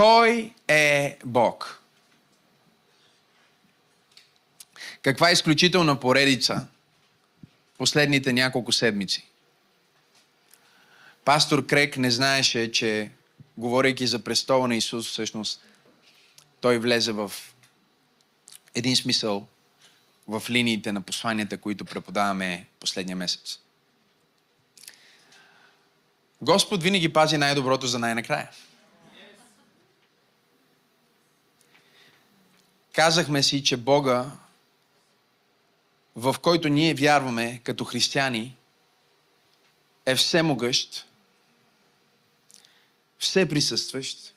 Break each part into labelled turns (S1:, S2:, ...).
S1: Кой е Бог? Каква изключителна поредица последните няколко седмици? Пастор Крек не знаеше, че говорейки за престола на Исус, всъщност той влезе в един смисъл в линиите на посланията, които преподаваме последния месец. Господ винаги пази най-доброто за най-накрая. Казахме си, че Бога, в който ние вярваме като християни, е всемогъщ, все присъстващ,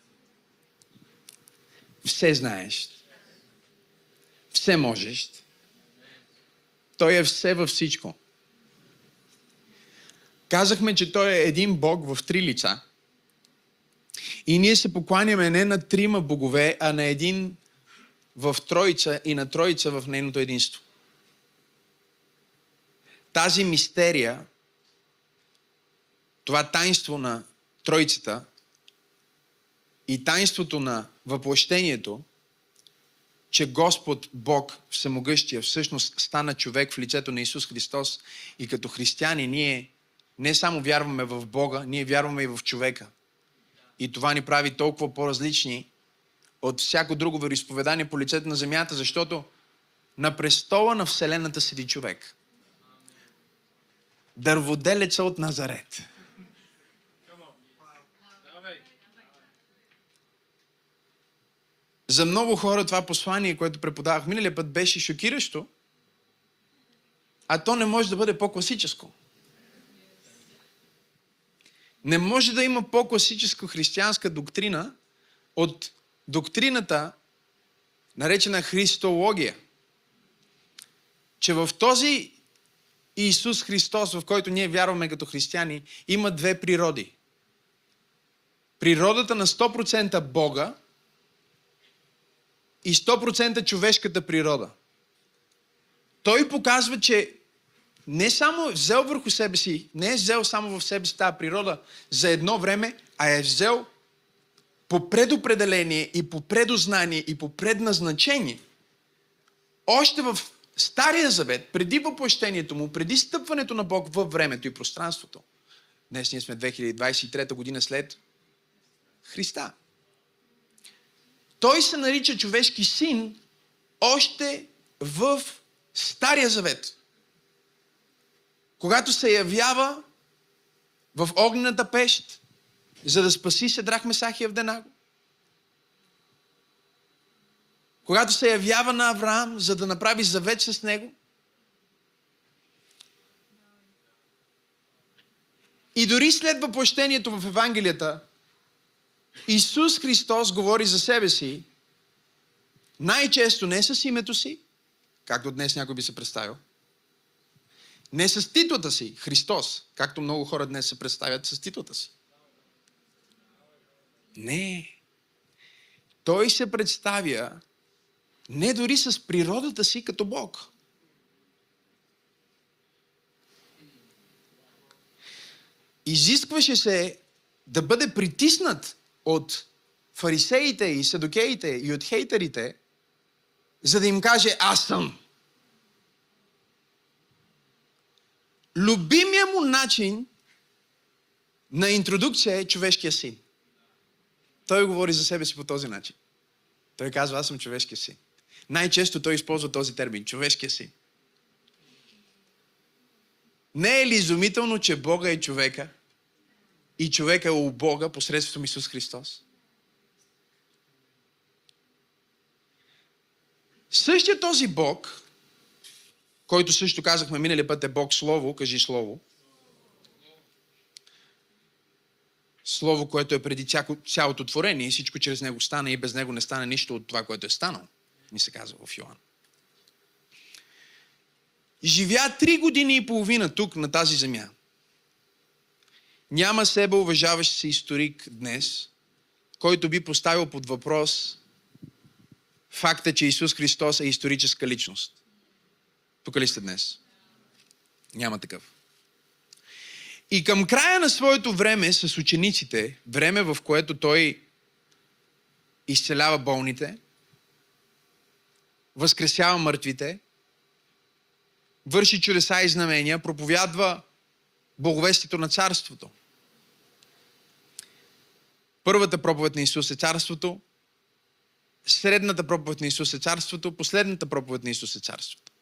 S1: все знаещ, все можещ. Той е все във всичко. Казахме, че Той е един Бог в три лица. И ние се покланяме не на трима богове, а на един в Троица и на Троица в нейното единство. Тази мистерия, това тайнство на Тройцата и тайнството на въплъщението, че Господ Бог Всемогъщия всъщност стана човек в лицето на Исус Христос и като християни ние не само вярваме в Бога, ние вярваме и в човека. И това ни прави толкова по-различни от всяко друго вероисповедание по лицето на земята, защото на престола на Вселената седи човек. Дърводелеца от Назарет. За много хора това послание, което преподавах миналия път, беше шокиращо, а то не може да бъде по-класическо. Не може да има по-класическа християнска доктрина от доктрината, наречена Христология. Че в този Исус Христос, в който ние вярваме като християни, има две природи. Природата на 100% Бога и 100% човешката природа. Той показва, че не само е взел върху себе си, не е взел само в себе си тази природа за едно време, а е взел по предопределение и по предознание и по предназначение. Още в Стария завет, преди въплъщението му, преди стъпването на Бог във времето и пространството. Днес ние сме 2023 година след Христа. Той се нарича човешки син още в Стария завет. Когато се явява в огнената пещ, за да спаси Седрах Месах и Авденаго. Когато се явява на Авраам, за да направи завет с него. И дори след въплъщението в Евангелията, Исус Христос говори за себе си най-често не с името си, както днес някой би се представил, не с титлата си, Христос, както много хора днес се представят с титлата си. Не. Той се представя не дори с природата си като Бог. Изискваше се да бъде притиснат от фарисеите и седокеите и от хейтерите, за да им каже аз съм. Любимия му начин на интродукция е човешкия син. Той говори за себе си по този начин. Той казва, аз съм човешкия син. Най-често той използва този термин, човешкия син. Не е ли изумително, че Бога е човека и човека е у Бога посредством Исус Христос? Същия този Бог, който също казахме миналия път е Бог Слово, кажи Слово, Слово, което е преди цяло, цялото творение и всичко чрез него стана и без него не стане нищо от това, което е станало, ни се казва в Йоан. Живя три години и половина тук, на тази земя. Няма себе уважаващ се историк днес, който би поставил под въпрос факта, че Исус Христос е историческа личност. Тук ли сте днес? Няма такъв. И към края на своето време с учениците, време в което той изцелява болните, възкресява мъртвите, върши чудеса и знамения, проповядва боговестието на царството. Първата проповед на Исус е царството, средната проповед на Исус е царството, последната проповед на Исус е царството.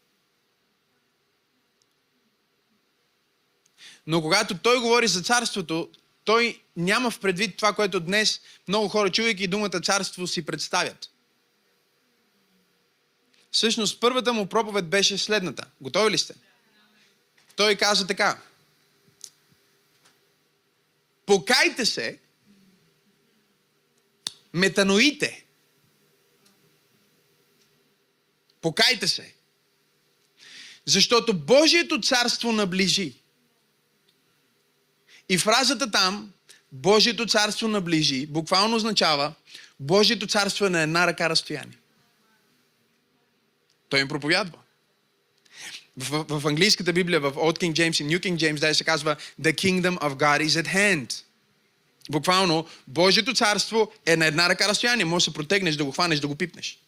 S1: Но когато той говори за царството, той няма в предвид това, което днес много хора, чувайки думата царство, си представят. Всъщност, първата му проповед беше следната. Готови ли сте? Той каза така. Покайте се, метаноите. Покайте се. Защото Божието царство наближи. И фразата там, Божието царство наближи, буквално означава, Божието царство е на една ръка разстояние. Той им проповядва. В, в, английската Библия, в Old King James и New King James, да се казва The Kingdom of God is at hand. Буквално, Божието царство е на една ръка разстояние. Може да се протегнеш, да го хванеш, да го пипнеш.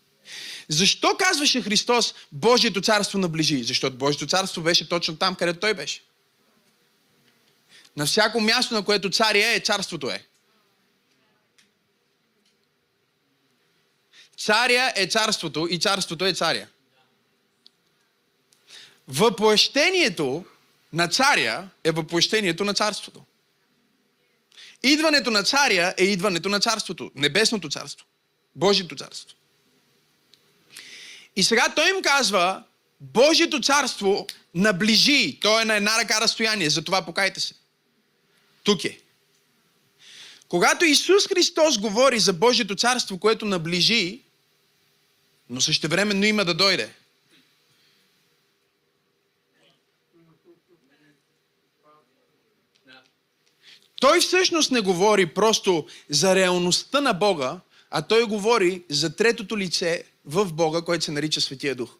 S1: Защо казваше Христос Божието царство наближи? Защото Божието царство беше точно там, където Той беше. На всяко място, на което царя е, царството е. Царя е царството и царството е царя. Въплъщението на царя е въплъщението на царството. Идването на царя е идването на царството, небесното царство, Божието царство. И сега той им казва, Божието царство наближи, то е на една ръка разстояние, затова покайте се. Тук е. Когато Исус Христос говори за Божието царство, което наближи, но същевременно има да дойде. Той всъщност не говори просто за реалността на Бога, а той говори за третото лице в Бога, който се нарича Светия Дух.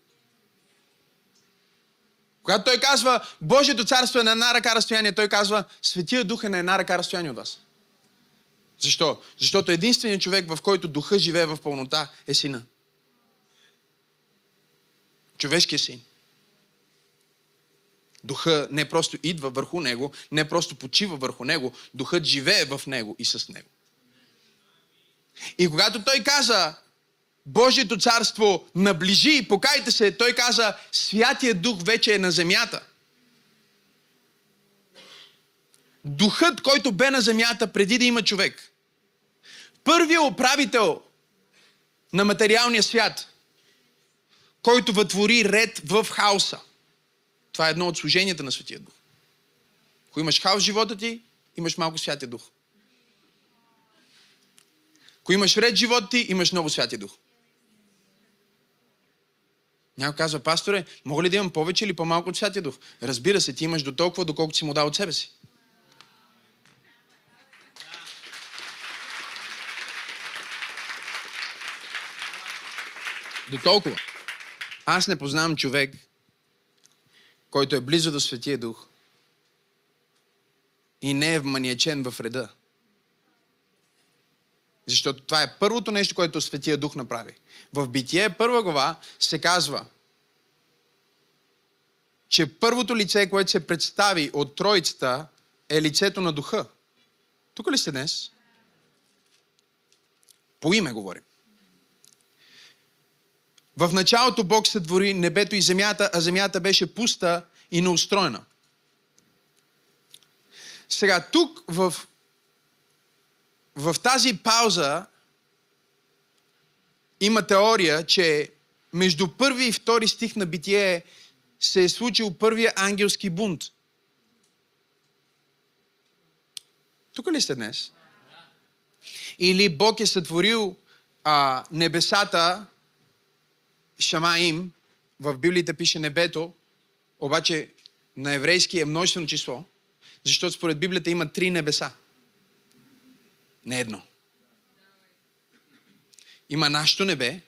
S1: Когато той казва, Божието царство е на една ръка разстояние, той казва, Светия Дух е на една ръка разстояние от вас. Защо? Защото единственият човек, в който Духа живее в пълнота, е Сина. Човешкият син. Духа не просто идва върху него, не просто почива върху него, Духът живее в него и с него. И когато той каза, Божието царство наближи и покайте се, той каза, Святия Дух вече е на земята. Духът, който бе на земята преди да има човек. Първият управител на материалния свят, който вътвори ред в хаоса. Това е едно от служенията на Светия Дух. Ако имаш хаос в живота ти, имаш малко Святия Дух. Ако имаш ред в живота ти, имаш много Святия Дух. Някой казва, пасторе, мога ли да имам повече или по-малко от Святия Дух? Разбира се, ти имаш до толкова, доколкото си му дал от себе си. До толкова. Аз не познавам човек, който е близо до Светия Дух и не е вманиечен в реда. Защото това е първото нещо, което Светия Дух направи. В Битие първа глава се казва, че първото лице, което се представи от Троицата, е лицето на Духа. Тук ли сте днес? По име говорим. В началото Бог сътвори небето и земята, а земята беше пуста и неустроена. Сега тук в, в тази пауза има теория, че между първи и втори стих на Битие се е случил първия ангелски бунт. Тук ли сте днес? Или Бог е сътворил а, небесата, Шамаим, в Библията пише небето, обаче на еврейски е множествено число, защото според Библията има три небеса не едно. Има нашето небе,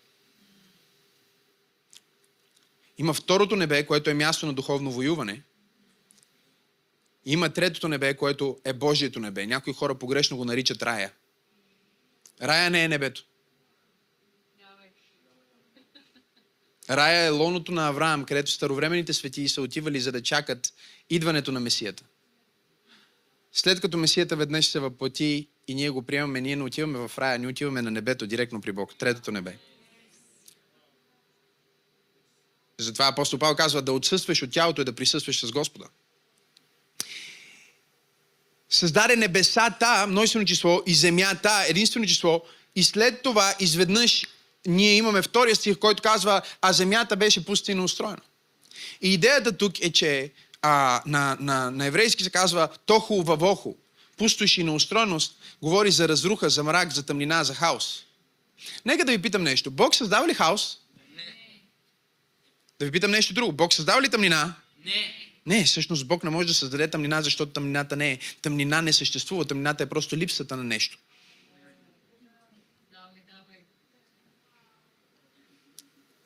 S1: има второто небе, което е място на духовно воюване. Има третото небе, което е Божието небе. Някои хора погрешно го наричат рая. Рая не е небето. Рая е лоното на Авраам, където старовременните светии са отивали за да чакат идването на Месията. След като Месията веднъж се въплати и ние го приемаме, ние не отиваме в рая, ние отиваме на небето, директно при Бог, третото небе. Затова апостол Павел казва да отсъстваш от тялото и да присъстваш с Господа. Създаде небесата, множествено число, и земята, единствено число, и след това изведнъж ние имаме втория стих, който казва, а земята беше пустина устроена. И идеята тук е, че а, на, на, на еврейски се казва тоху вавоху, пустош и неустроеност, говори за разруха, за мрак, за тъмнина, за хаос. Нека да ви питам нещо. Бог създава ли хаос? Да ви питам нещо друго. Бог създава ли тъмнина?
S2: Не.
S1: Не, всъщност Бог не може да създаде тъмнина, защото тъмнината не е. Тъмнина не съществува. Тъмнината е просто липсата на нещо.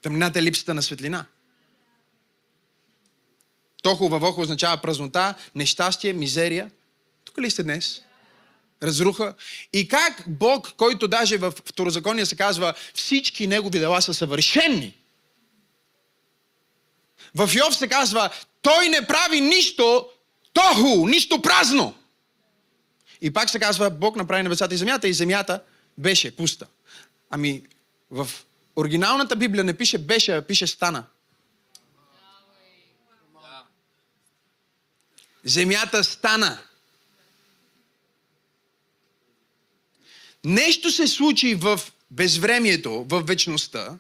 S1: Тъмнината е липсата на светлина. Тохо въвохо означава празнота, нещастие, мизерия. Тук ли сте днес? Разруха. И как Бог, който даже в Второзакония се казва, всички негови дела са съвършенни. В Йов се казва, той не прави нищо тоху, нищо празно. И пак се казва, Бог направи небесата и земята и земята беше пуста. Ами в оригиналната Библия не пише беше, а пише стана. Земята стана. Нещо се случи в безвремието, в вечността,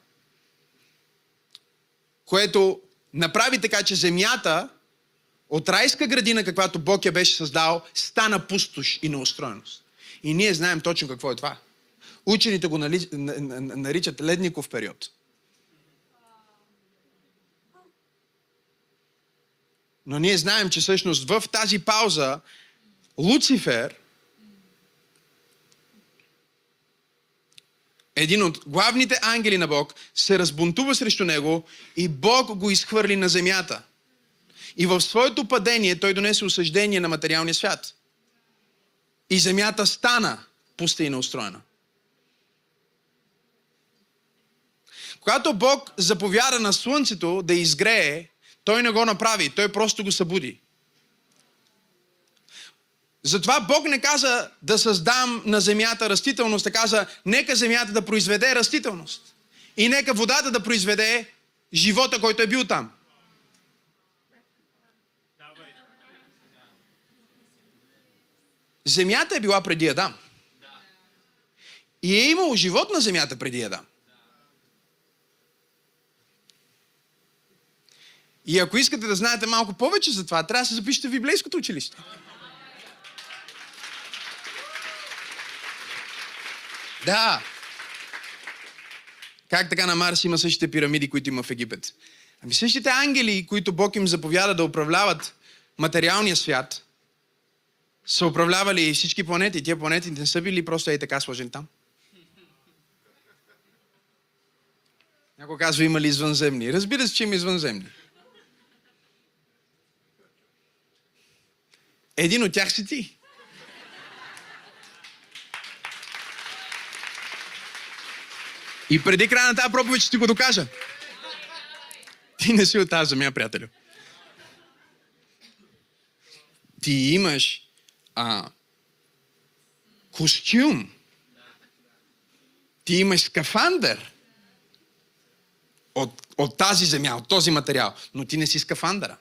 S1: което направи така, че земята от райска градина, каквато Бог я беше създал, стана пустош и неустроеност. И ние знаем точно какво е това. Учените го нали, наричат ледников период. Но ние знаем, че всъщност в тази пауза Луцифер, един от главните ангели на Бог, се разбунтува срещу него и Бог го изхвърли на земята. И в своето падение той донесе осъждение на материалния свят. И земята стана пустина устроена. Когато Бог заповяда на слънцето да изгрее, той не го направи, той просто го събуди. Затова Бог не каза да създам на земята растителност, а каза нека земята да произведе растителност. И нека водата да произведе живота, който е бил там. Земята е била преди Адам. И е имало живот на земята преди Адам. И ако искате да знаете малко повече за това, трябва да се запишете в библейското училище. Да. Как така на Марс има същите пирамиди, които има в Египет? Ами същите ангели, които Бог им заповяда да управляват материалния свят, са управлявали всички планети. Тия планети не са били просто ей така сложени там. Някой казва, има ли извънземни? Разбира се, че има извънземни. Един от тях си ти. И преди края на тази проповед ще ти го докажа. Ти не си от тази земя, приятелю. Ти имаш а, костюм. Ти имаш скафандър от, от тази земя, от този материал, но ти не си скафандъра.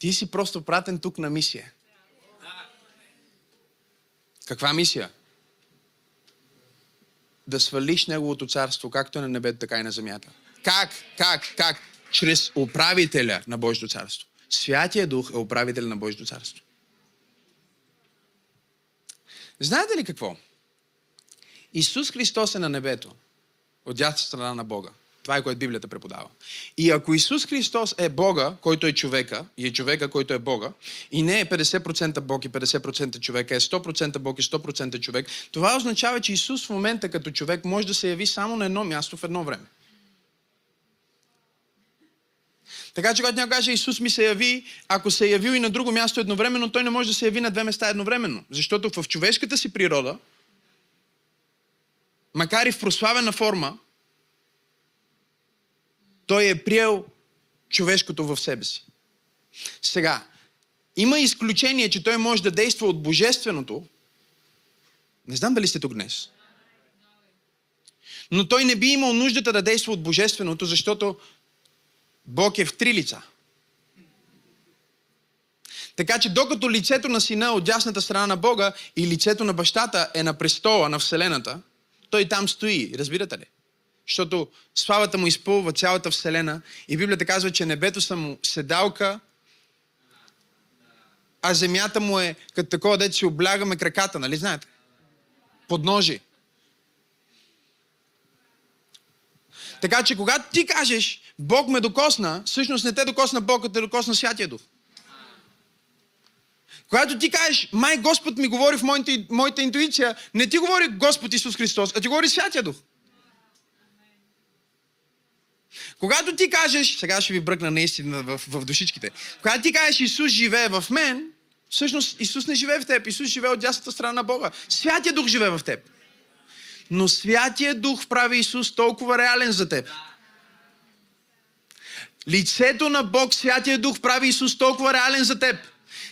S1: Ти си просто пратен тук на мисия. Каква мисия? Да свалиш Неговото царство, както е на небето, така и на земята. Как? Как? Как? Чрез управителя на Божието царство. Святия Дух е управител на Божието царство. Знаете ли какво? Исус Христос е на небето, от дясната страна на Бога. Това е което Библията преподава. И ако Исус Христос е Бога, който е човека, и е човека, който е Бога, и не е 50% Бог и 50% човек, е 100% Бог и 100% човек, това означава, че Исус в момента като човек може да се яви само на едно място в едно време. Така че, когато някой каже, Исус ми се яви, ако се е явил и на друго място едновременно, той не може да се яви на две места едновременно. Защото в човешката си природа, макар и в прославена форма, той е приел човешкото в себе си. Сега, има изключение, че той може да действа от божественото. Не знам дали сте тук днес. Но той не би имал нуждата да действа от божественото, защото Бог е в три лица. Така че докато лицето на сина от дясната страна на Бога и лицето на бащата е на престола на Вселената, той там стои. Разбирате ли? Защото славата му изпълва цялата Вселена и Библията казва, че небето са му седалка, а земята му е като такова, дете си облягаме краката, нали знаете? Подножи. Така че когато ти кажеш, Бог ме докосна, всъщност не те докосна Бог, а те докосна Святия Дух. Когато ти кажеш, май Господ ми говори в моята, моята интуиция, не ти говори Господ Исус Христос, а ти говори Святия Дух. Когато ти кажеш, сега ще ви бръкна наистина в, в душичките, когато ти кажеш Исус живее в мен, всъщност Исус не живее в теб, Исус живее от дясната страна на Бога. Святия Дух живее в теб. Но Святия Дух прави Исус толкова реален за теб. Лицето на Бог, Святия Дух прави Исус толкова реален за теб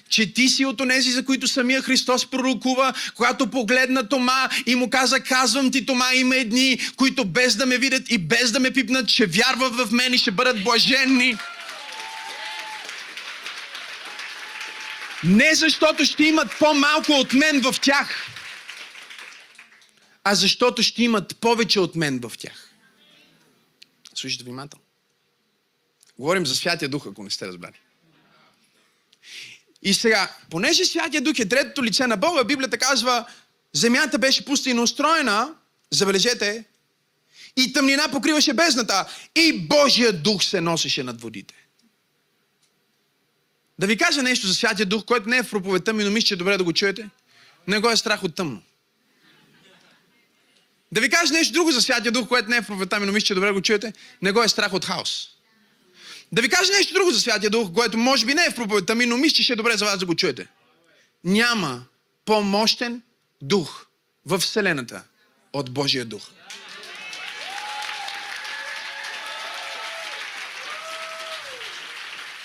S1: че ти си от онези, за които самия Христос пророкува, когато погледна Тома и му каза, казвам ти, Тома, има едни, които без да ме видят и без да ме пипнат, ще вярват в мен и ще бъдат блаженни. Не защото ще имат по-малко от мен в тях, а защото ще имат повече от мен в тях. Слушайте внимателно. Говорим за Святия Дух, ако не сте разбрали. И сега, понеже Святия Дух е третото лице на Бога, Библията казва, земята беше пустина устроена, забележете, и тъмнина покриваше бездната, и Божия Дух се носеше над водите. Да ви кажа нещо за Святия Дух, което не е в проповедта ми, но мисля, че е добре да го чуете. Не го е страх от тъмно. Да ви кажа нещо друго за Святия Дух, което не е в проповедта ми, но мисля, че е добре да го чуете. Не го е страх от хаос. Да ви кажа нещо друго за Святия Дух, което може би не е в проповедта ми, но мисля, че ще е добре за вас да го чуете. Няма по-мощен дух в Вселената от Божия дух.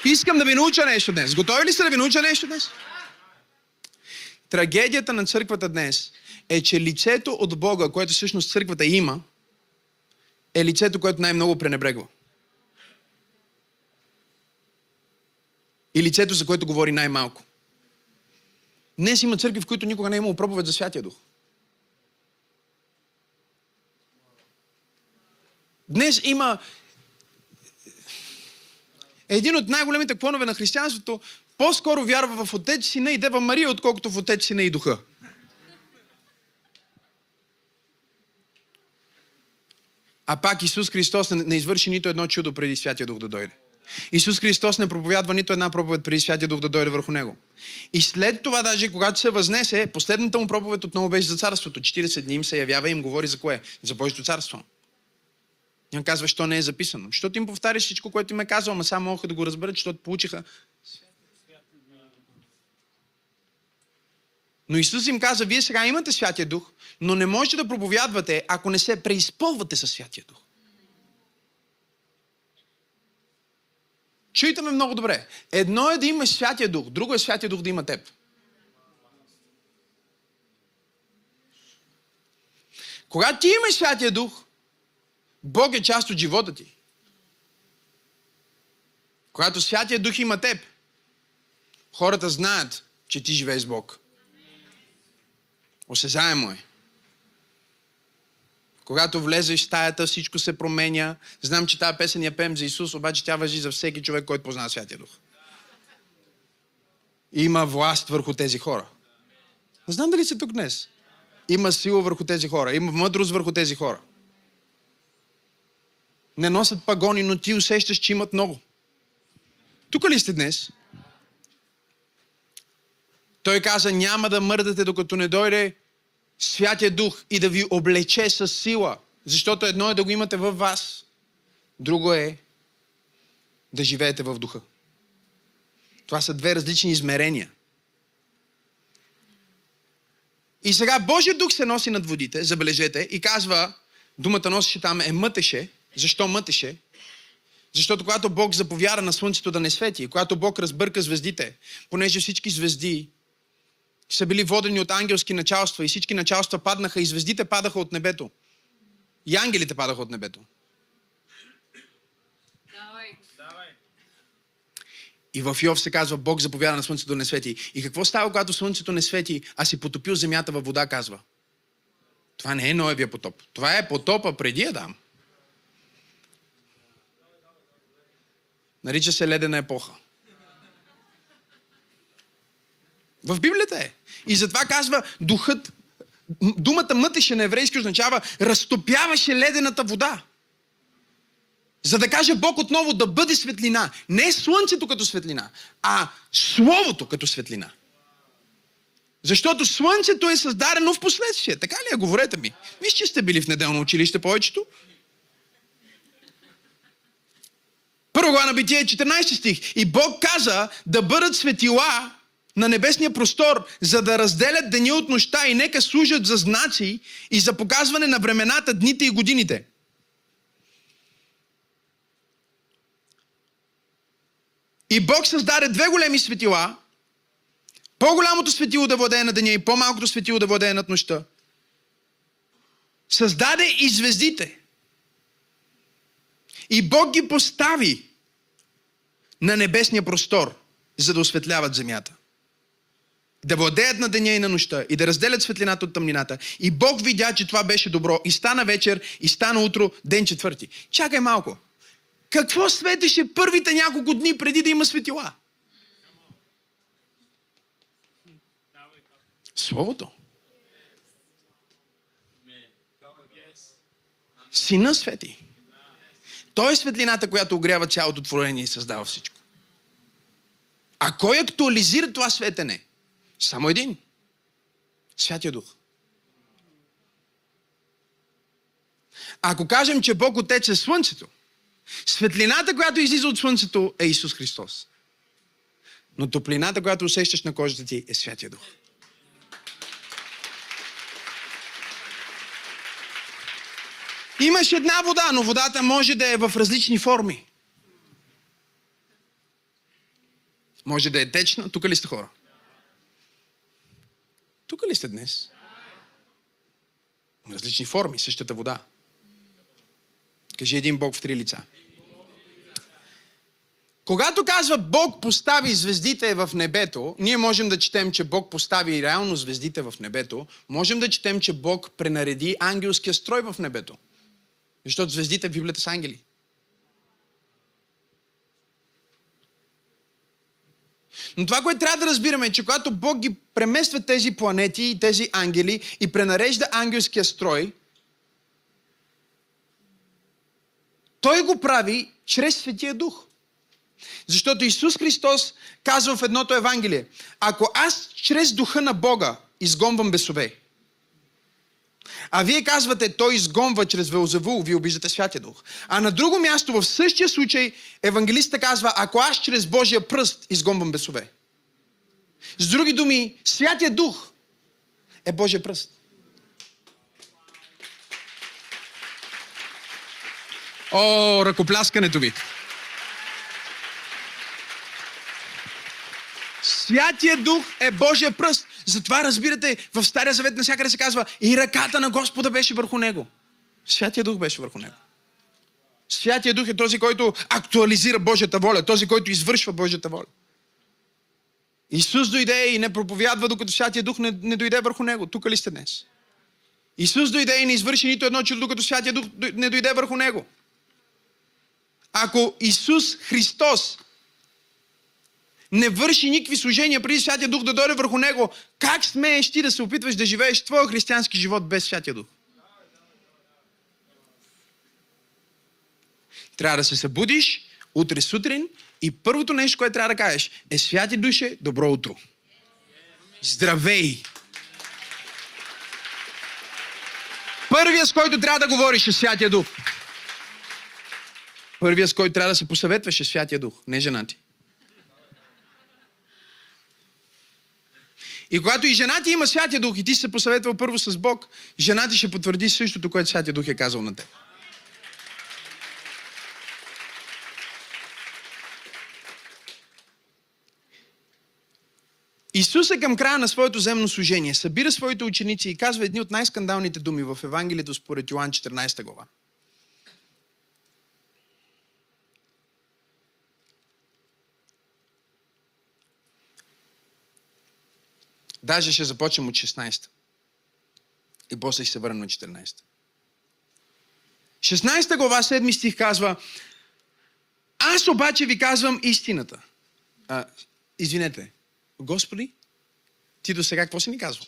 S1: Искам да ви науча нещо днес. Готови ли сте да ви науча нещо днес? Трагедията на църквата днес е, че лицето от Бога, което всъщност църквата има, е лицето, което най-много пренебрегва. И лицето, за което говори най-малко. Днес има църкви, в които никога не е имало проповед за Святия Дух. Днес има един от най-големите клонове на християнството по-скоро вярва в Отец, Сина и Дева Мария, отколкото в Отец, Сина и Духа. А пак Исус Христос не извърши нито едно чудо преди Святия Дух да дойде. Исус Христос не проповядва нито една проповед преди Святия Дух да дойде върху него. И след това, даже когато се възнесе, последната му проповед отново беше за царството. 40 дни им се явява и им говори за кое? За Божието царство. И он казва, що не е записано. Защото им повтаря всичко, което им е казал, ама само могат да го разберат, защото получиха. Но Исус им каза, вие сега имате Святия Дух, но не можете да проповядвате, ако не се преизпълвате със Святия Дух. Чуйте ме много добре. Едно е да имаш Святия Дух, друго е Святия Дух да има теб. Когато ти имаш Святия Дух, Бог е част от живота ти. Когато Святия Дух има теб, хората знаят, че ти живееш с Бог. Осезаемо е. Когато влезеш в стаята, всичко се променя. Знам, че тази песен я пеем за Исус, обаче тя въжи за всеки човек, който познава Святия Дух. Има власт върху тези хора. Знам дали си тук днес. Има сила върху тези хора. Има мъдрост върху тези хора. Не носят пагони, но ти усещаш, че имат много. Тук ли сте днес? Той каза, няма да мърдате, докато не дойде Святия Дух и да ви облече с сила. Защото едно е да го имате във вас, друго е да живеете в духа. Това са две различни измерения. И сега Божия дух се носи над водите, забележете, и казва, думата носеше там е мътеше. Защо мътеше? Защото когато Бог заповяда на слънцето да не свети, когато Бог разбърка звездите, понеже всички звезди са били водени от ангелски началства и всички началства паднаха и звездите падаха от небето. И ангелите падаха от небето. И в Йов се казва, Бог заповяда на слънцето да не свети. И какво става, когато слънцето не свети, а си потопил земята във вода, казва? Това не е Ноевия потоп. Това е потопа преди Адам. Нарича се ледена епоха. В Библията е. И затова казва духът, думата мътеше на еврейски означава разтопяваше ледената вода. За да каже Бог отново да бъде светлина. Не слънцето като светлина, а Словото като светлина. Защото Слънцето е създадено в последствие. Така ли е? Говорете ми. Виж, че сте били в неделно училище повечето. Първо глава на Битие 14 стих. И Бог каза да бъдат светила на небесния простор, за да разделят деня от нощта и нека служат за знаци и за показване на времената, дните и годините. И Бог създаде две големи светила. По-голямото светило да владее на деня и по-малкото светило да владее над нощта. Създаде и звездите. И Бог ги постави на небесния простор, за да осветляват земята. Да владеят на деня и на нощта и да разделят светлината от тъмнината. И Бог видя, че това беше добро. И стана вечер, и стана утро, ден четвърти. Чакай малко. Какво светеше първите няколко дни преди да има светила? Словото. Сина свети. Той е светлината, която огрява цялото творение и създава всичко. А кой актуализира това светене? Само един. Святия Дух. Ако кажем, че Бог Отец е Слънцето, светлината, която излиза от Слънцето е Исус Христос. Но топлината, която усещаш на кожата ти е Святия Дух. Имаш една вода, но водата може да е в различни форми. Може да е течна. Тук ли сте хора? Тук ли сте днес? Различни форми, същата вода. Кажи един Бог в три лица. Когато казва Бог постави звездите в небето, ние можем да четем, че Бог постави реално звездите в небето. Можем да четем, че Бог пренареди ангелския строй в небето. Защото звездите в Библията са ангели. Но това, което трябва да разбираме е, че когато Бог ги премества тези планети и тези ангели и пренарежда ангелския строй, Той го прави чрез Светия Дух. Защото Исус Христос казва в едното Евангелие, ако аз чрез Духа на Бога изгонвам бесове, а вие казвате, той изгонва чрез Велзевул, вие обиждате Святия Дух. А на друго място, в същия случай, евангелиста казва, ако аз чрез Божия пръст изгонвам бесове. С други думи, Святия Дух е Божия пръст. О, ръкопляскането ви! Святия Дух е Божия пръст. Затова разбирате, в Стария Завет навсякъде се казва и ръката на Господа беше върху него. Святия Дух беше върху него. Святия Дух е този, който актуализира Божията воля, този, който извършва Божията воля. Исус дойде и не проповядва, докато Святия Дух не, не дойде върху него. Тук ли сте днес? Исус дойде и не извърши нито едно чудо, докато Святия Дух не дойде върху него. Ако Исус Христос не върши никакви служения преди Святия Дух да дойде върху него, как смееш ти да се опитваш да живееш твоя християнски живот без Святия Дух? Трябва да се събудиш утре сутрин и първото нещо, което трябва да кажеш е Святи Душе, добро утро. Здравей! Първият, с който трябва да говориш е Святия Дух. Първият, с който трябва да се посъветваш е Святия Дух, не жена ти. И когато и жена ти има Святия Дух и ти се посъветвал първо с Бог, жена ти ще потвърди същото, което Святия Дух е казал на теб. Исус е към края на своето земно служение, събира своите ученици и казва едни от най-скандалните думи в Евангелието според Йоан 14 глава. Даже ще започнем от 16. И после ще се върнем на 14. 16 глава, 7 стих казва Аз обаче ви казвам истината. А, извинете, Господи, ти до сега какво си ни казвал?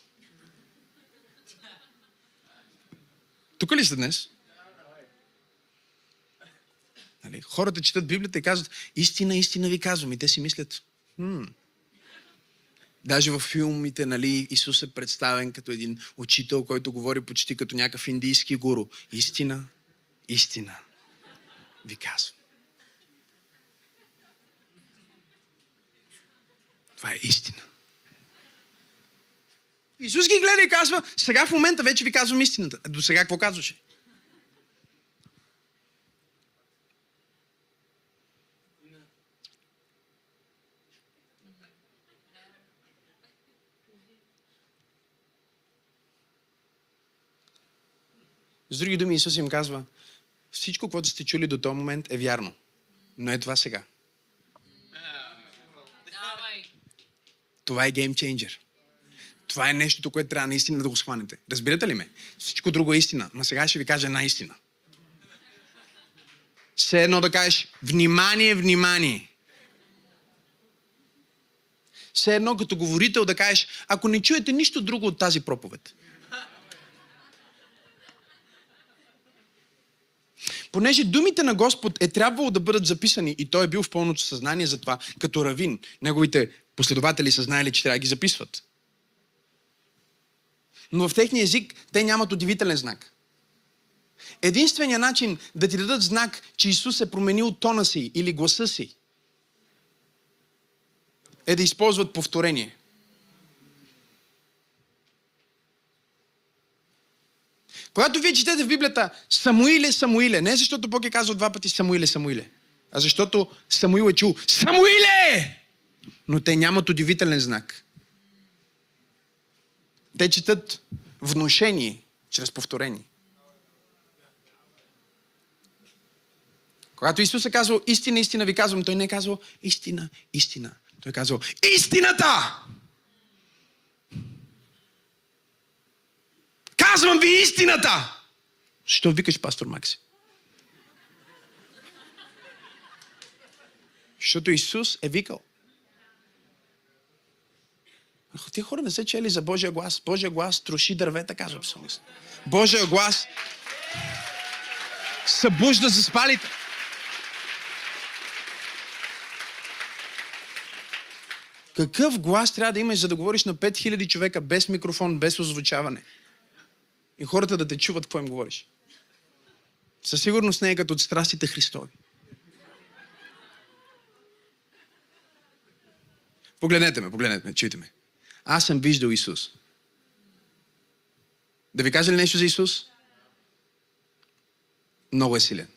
S1: Тук ли сте днес? Нали, хората четат Библията и казват, истина, истина ви казвам. И те си мислят, хм. Даже в филмите, нали, Исус е представен като един учител, който говори почти като някакъв индийски гуру. Истина, истина ви казвам. Това е истина. Исус ги гледа и казва, сега в момента вече ви казвам истината. До сега какво казваше? С други думи, Исус им казва, всичко, което сте чули до този момент е вярно. Но е това сега. Това е геймчейнджер. Това е нещото, което трябва наистина да го схванете. Разбирате ли ме? Всичко друго е истина. Но сега ще ви кажа една истина. Все едно да кажеш, внимание, внимание. Все едно като говорител да кажеш, ако не чуете нищо друго от тази проповед. Понеже думите на Господ е трябвало да бъдат записани и той е бил в пълното съзнание за това, като равин. Неговите последователи са знаели, че трябва да ги записват. Но в техния език те нямат удивителен знак. Единственият начин да ти дадат знак, че Исус е променил тона си или гласа си, е да използват повторение. Когато вие четете в Библията Самуиле, Самуиле, не защото Бог е казал два пъти Самуиле, Самуиле, а защото Самуил е чул Самуиле! Но те нямат удивителен знак. Те четат внушение чрез повторение. Когато Исус е казал истина, истина ви казвам, той не е казал истина, истина. Той е казал истината! Казвам ви истината! Що викаш, пастор Макси? Защото Исус е викал. Ако тия хора не са чели за Божия глас, Божия глас троши дървета, казва псалмист. Божия глас събужда за спалите. Какъв глас трябва да имаш, за да говориш на 5000 човека без микрофон, без озвучаване? И хората да те чуват какво им говориш. Със сигурност не е като от страстите Христови. Погледнете ме, погледнете ме, чуйте ме. Аз съм виждал Исус. Да ви кажа ли нещо за Исус? Много е силен.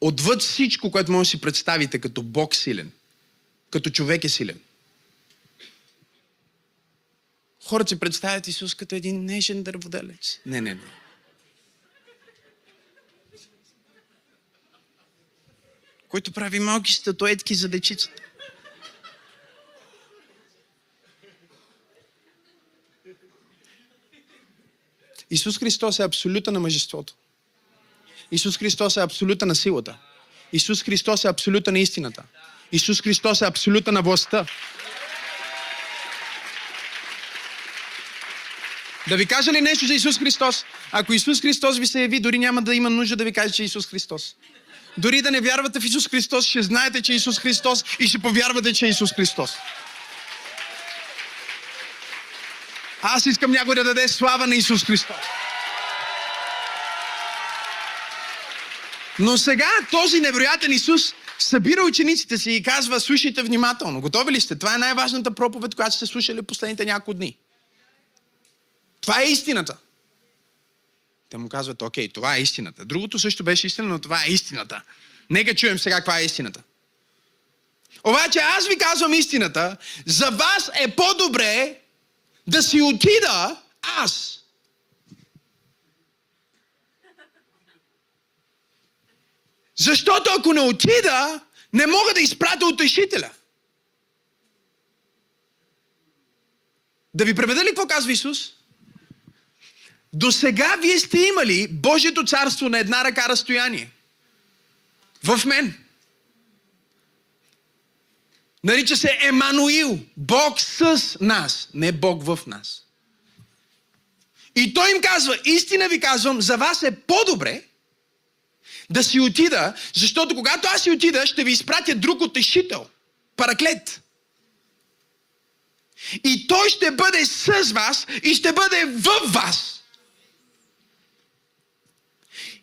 S1: Отвъд всичко, което може да си представите като Бог силен, като човек е силен. Хората си представят Исус като един нежен дърводелец. Не, не, не. Който прави малки статуетки за дечицата. Исус Христос е абсолюта на мъжеството. Исус Христос е абсолюта на силата. Исус Христос е абсолюта на истината. Исус Христос е абсолюта на властта. Да ви кажа ли нещо за Исус Христос? Ако Исус Христос ви се яви, дори няма да има нужда да ви каже, че е Исус Христос. Дори да не вярвате в Исус Христос, ще знаете, че е Исус Христос и ще повярвате, че е Исус Христос. Аз искам някой да даде слава на Исус Христос. Но сега този невероятен Исус събира учениците си и казва, слушайте внимателно. Готови ли сте? Това е най-важната проповед, която сте слушали последните няколко дни. Това е истината. Те му казват, окей, това е истината. Другото също беше истина, но това е истината. Нека чуем сега каква е истината. Обаче аз ви казвам истината, за вас е по-добре да си отида аз. Защото ако не отида, не мога да изпратя утешителя. Да ви преведа ли какво казва Исус? До сега вие сте имали Божието царство на една ръка разстояние. В мен. Нарича се Емануил. Бог с нас, не Бог в нас. И той им казва, истина ви казвам, за вас е по-добре да си отида, защото когато аз си отида, ще ви изпратя друг отешител. Параклет. И той ще бъде с вас и ще бъде в вас.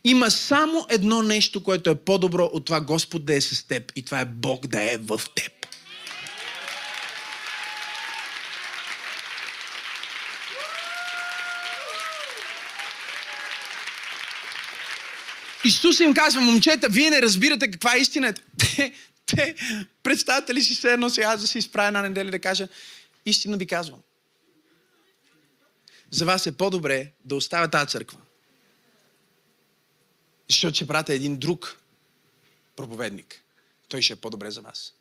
S1: Има само едно нещо, което е по-добро от това Господ да е с теб. И това е Бог да е в теб. Исус им казва, момчета, вие не разбирате каква е истината. Те, те, представете ли си се едно сега да се изправя една неделя да кажа, истина ви казвам. За вас е по-добре да оставя тази църква. Защото ще пратя един друг проповедник. Той ще е по-добре за вас.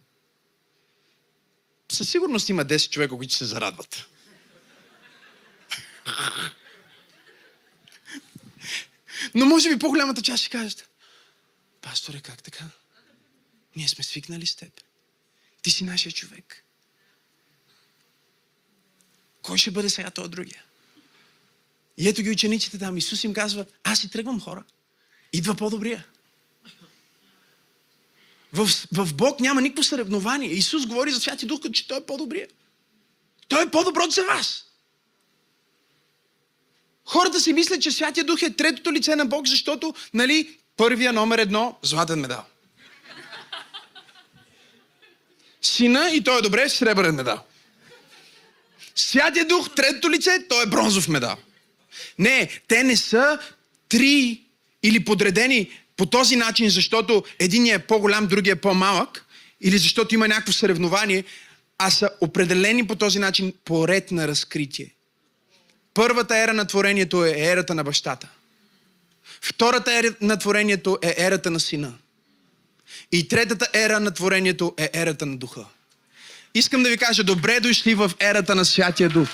S1: Със сигурност има 10 човека, които се зарадват. Но може би по-голямата част ще кажат, пасторе, как така? Ние сме свикнали с теб. Ти си нашия човек. Кой ще бъде сега този другия? И ето ги учениците там. Исус им казва, аз си тръгвам хора. Идва по-добрия. В, в Бог няма никакво съревнование. Исус говори за Святи Дух, че Той е по-добрия. Той е по-добро за вас. Хората си мислят, че Святия Дух е третото лице на Бог, защото, нали, първия номер едно, златен медал. Сина и той е добре, сребърен медал. Святия Дух, третото лице, той е бронзов медал. Не, те не са три или подредени по този начин, защото един е по-голям, другия е по-малък, или защото има някакво съревнование, а са определени по този начин по ред на разкритие. Първата ера на творението е ерата на бащата. Втората ера на творението е ерата на сина. И третата ера на творението е ерата на духа. Искам да ви кажа, добре дошли в ерата на Святия Дух.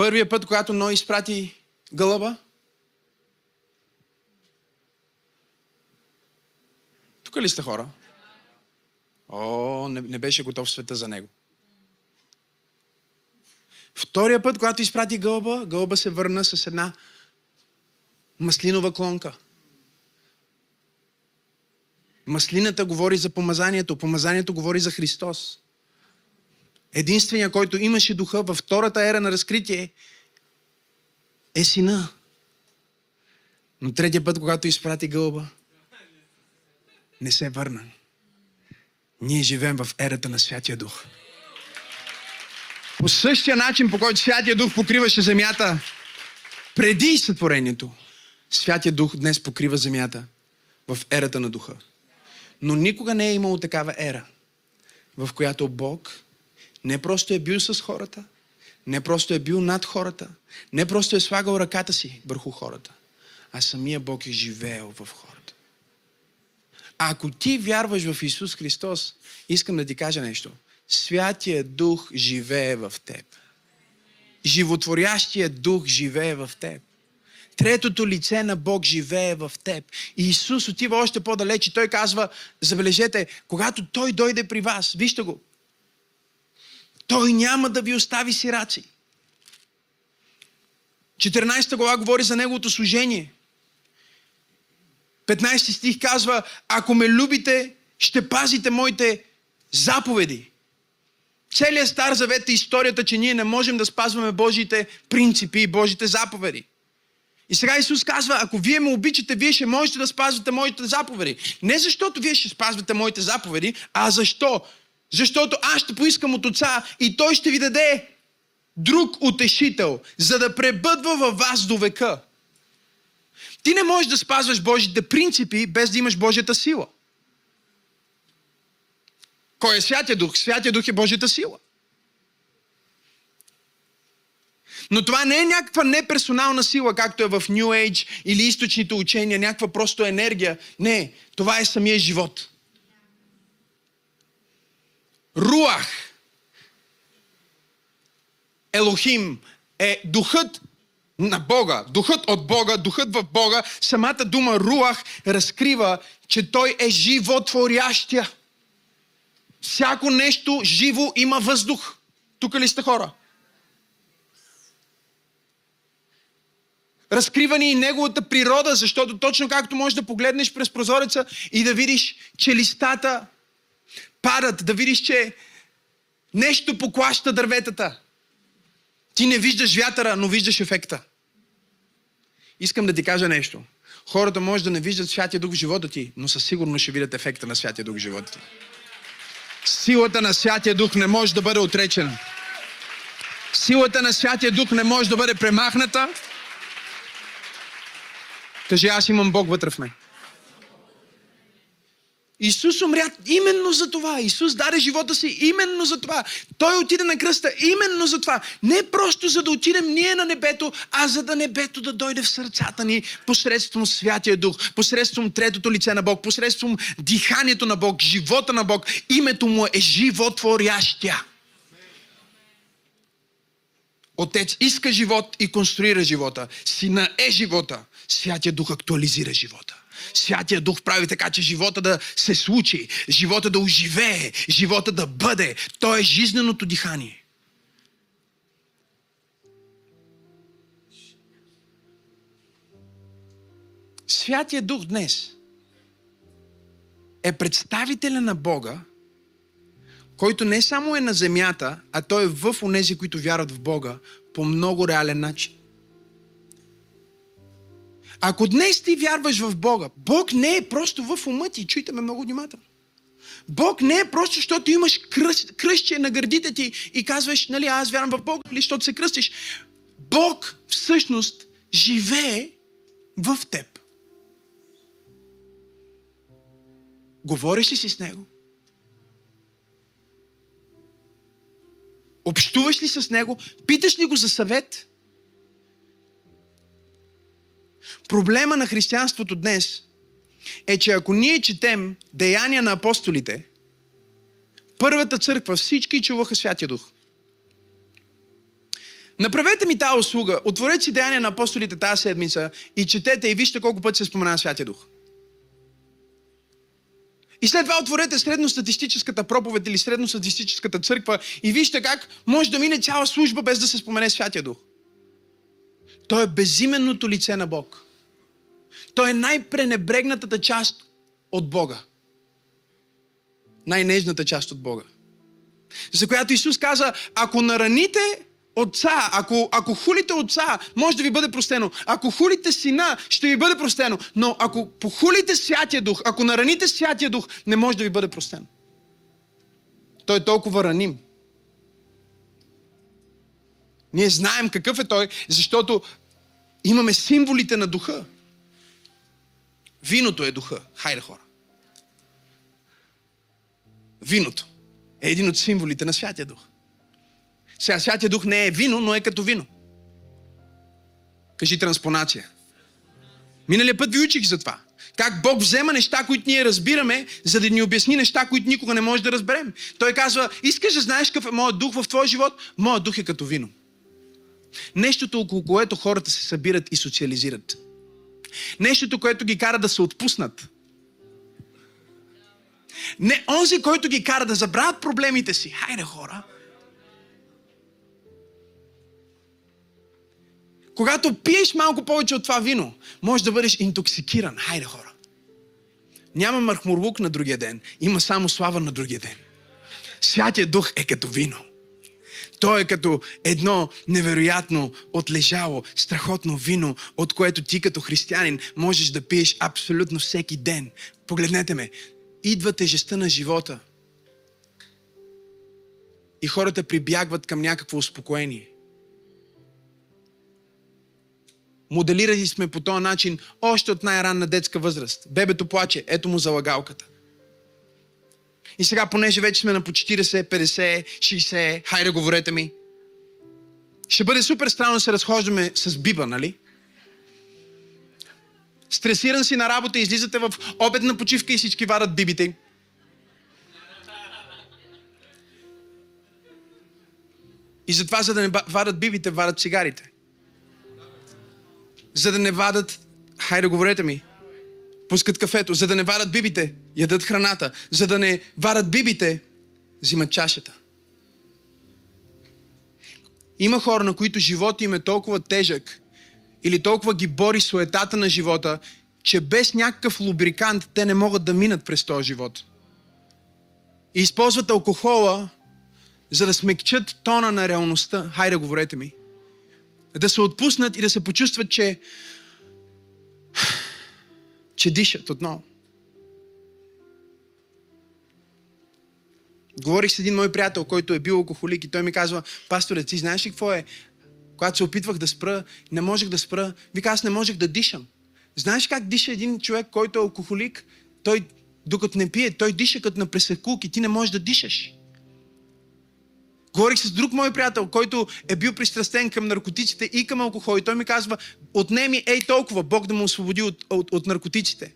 S1: Първия път, когато Ной изпрати гълъба, Тук ли сте хора? О, не, не беше готов света за него. Втория път, когато изпрати гълба, гълба се върна с една маслинова клонка. Маслината говори за помазанието, помазанието говори за Христос. Единствения, който имаше духа във втората ера на разкритие, е сина. Но третия път, когато изпрати гълба, не се върна. Ние живеем в ерата на Святия Дух. По същия начин, по който Святия Дух покриваше земята преди сътворението, Святия Дух днес покрива земята в ерата на Духа. Но никога не е имало такава ера, в която Бог не просто е бил с хората, не просто е бил над хората, не просто е слагал ръката си върху хората, а самия Бог е живеел в хората. Ако ти вярваш в Исус Христос, искам да ти кажа нещо. Святия Дух живее в теб. Животворящия Дух живее в теб. Третото лице на Бог живее в теб. И Исус отива още по-далеч и Той казва, забележете, когато Той дойде при вас, вижте го, Той няма да ви остави сираци. 14 глава говори за Неговото служение – 15 стих казва, ако ме любите, ще пазите моите заповеди. целият Стар Завет е историята, че ние не можем да спазваме Божиите принципи и Божиите заповеди. И сега Исус казва, ако вие ме обичате, вие ще можете да спазвате моите заповеди. Не защото вие ще спазвате моите заповеди, а защо? Защото аз ще поискам от Отца и Той ще ви даде друг утешител, за да пребъдва във вас до века. Ти не можеш да спазваш Божите принципи, без да имаш Божията сила. Кой е Святия Дух? Святия Дух е Божията сила. Но това не е някаква неперсонална сила, както е в New Age или източните учения, някаква просто енергия. Не, това е самия живот. Руах, Елохим е духът на Бога, духът от Бога, духът в Бога. Самата дума Руах разкрива, че той е животворящия. Всяко нещо живо има въздух. Тук ли сте хора? Разкрива ни и неговата природа, защото точно както можеш да погледнеш през прозореца и да видиш, че листата падат, да видиш, че нещо поклаща дърветата. Ти не виждаш вятъра, но виждаш ефекта. Искам да ти кажа нещо. Хората може да не виждат Святия Дух в живота ти, но със сигурност ще видят ефекта на Святия Дух в живота ти. Силата на Святия Дух не може да бъде отречена. Силата на Святия Дух не може да бъде премахната. Кажи, аз имам Бог вътре в мен. Исус умря именно за това. Исус даде живота си именно за това. Той отиде на кръста именно за това. Не просто за да отидем ние на небето, а за да небето да дойде в сърцата ни посредством Святия Дух, посредством третото лице на Бог, посредством диханието на Бог, живота на Бог. Името му е животворящия. Отец иска живот и конструира живота. Сина е живота. Святия Дух актуализира живота. Святия Дух прави така, че живота да се случи, живота да оживее, живота да бъде. То е жизненото дихание. Святия Дух днес е представителя на Бога, който не само е на земята, а той е в онези, които вярват в Бога по много реален начин. Ако днес ти вярваш в Бога, Бог не е просто в ума ти, чуйте ме много внимателно. Бог не е просто, защото имаш кръст, кръстче на гърдите ти и казваш, нали, аз вярвам в Бога, или защото се кръстиш. Бог всъщност живее в теб. Говориш ли си с Него? Общуваш ли с Него? Питаш ли го за съвет? Проблема на християнството днес е, че ако ние четем Деяния на апостолите, първата църква, всички чуваха Святия Дух. Направете ми тази услуга, отворете си Деяния на апостолите тази седмица и четете и вижте колко пъти се спомена Святия Дух. И след това отворете средностатистическата проповед или средностатистическата църква и вижте как може да мине цяла служба без да се спомене Святия Дух. Той е безименното лице на Бог. Той е най-пренебрегнатата част от Бога. Най-нежната част от Бога. За която Исус каза, ако нараните отца, ако, ако хулите отца, може да ви бъде простено. Ако хулите сина, ще ви бъде простено. Но ако похулите Святия Дух, ако нараните Святия Дух, не може да ви бъде простено. Той е толкова раним. Ние знаем какъв е Той, защото имаме символите на Духа. Виното е духа. Хайде хора. Виното е един от символите на Святия Дух. Сега Святия Дух не е вино, но е като вино. Кажи транспонация. Миналия път ви учих за това. Как Бог взема неща, които ние разбираме, за да ни обясни неща, които никога не може да разберем. Той казва, искаш да знаеш какъв е моят дух в твоя живот? Моят дух е като вино. Нещото, около което хората се събират и социализират. Нещото, което ги кара да се отпуснат. Не онзи, който ги кара да забравят проблемите си. Хайде, хора. Когато пиеш малко повече от това вино, може да бъдеш интоксикиран. Хайде, хора. Няма мърхмурлук на другия ден. Има само слава на другия ден. Святия Дух е като вино. Той е като едно невероятно отлежало, страхотно вино, от което ти като християнин можеш да пиеш абсолютно всеки ден. Погледнете ме. Идва тежестта на живота. И хората прибягват към някакво успокоение. Моделирали сме по този начин още от най-ранна детска възраст. Бебето плаче, ето му залагалката. И сега, понеже вече сме на по 40, 50, 60, хайде говорете ми. Ще бъде супер странно да се разхождаме с биба, нали? Стресиран си на работа, излизате в обедна почивка и всички варат бибите. И затова, за да не вадат бибите, вадат цигарите. За да не вадат, хайде говорете ми, пускат кафето. За да не вадат бибите, ядат храната. За да не вадат бибите, взимат чашата. Има хора, на които живота им е толкова тежък или толкова ги бори суетата на живота, че без някакъв лубрикант те не могат да минат през този живот. И използват алкохола, за да смекчат тона на реалността. Хайде, говорете ми. Да се отпуснат и да се почувстват, че че дишат отново. Говорих с един мой приятел, който е бил алкохолик и той ми казва, пасторе, ти знаеш ли какво е? Когато се опитвах да спра, не можех да спра. Вика, аз не можех да дишам. Знаеш как диша един човек, който е алкохолик? Той, докато не пие, той диша като на пресекулки. Ти не можеш да дишаш. Говорих с друг мой приятел, който е бил пристрастен към наркотиците и към алкохол. И той ми казва, отнеми ей толкова, Бог да му освободи от, от, от наркотиците.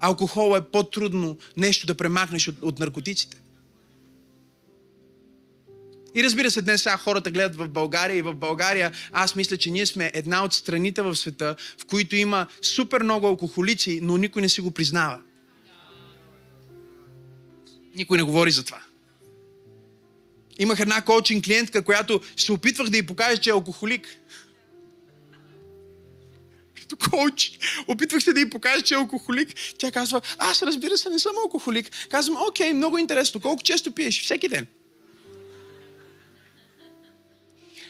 S1: Алкохол е по-трудно нещо да премахнеш от, от наркотиците. И разбира се, днес сега хората гледат в България и в България аз мисля, че ние сме една от страните в света, в които има супер много алкохолици, но никой не си го признава. Никой не говори за това. Имах една коучинг клиентка, която се опитвах да й покажа, че е алкохолик. Като коуч, опитвах се да й покажа, че е алкохолик. Тя казва, аз разбира се не съм алкохолик. Казвам, окей, много интересно. Колко често пиеш? Всеки ден.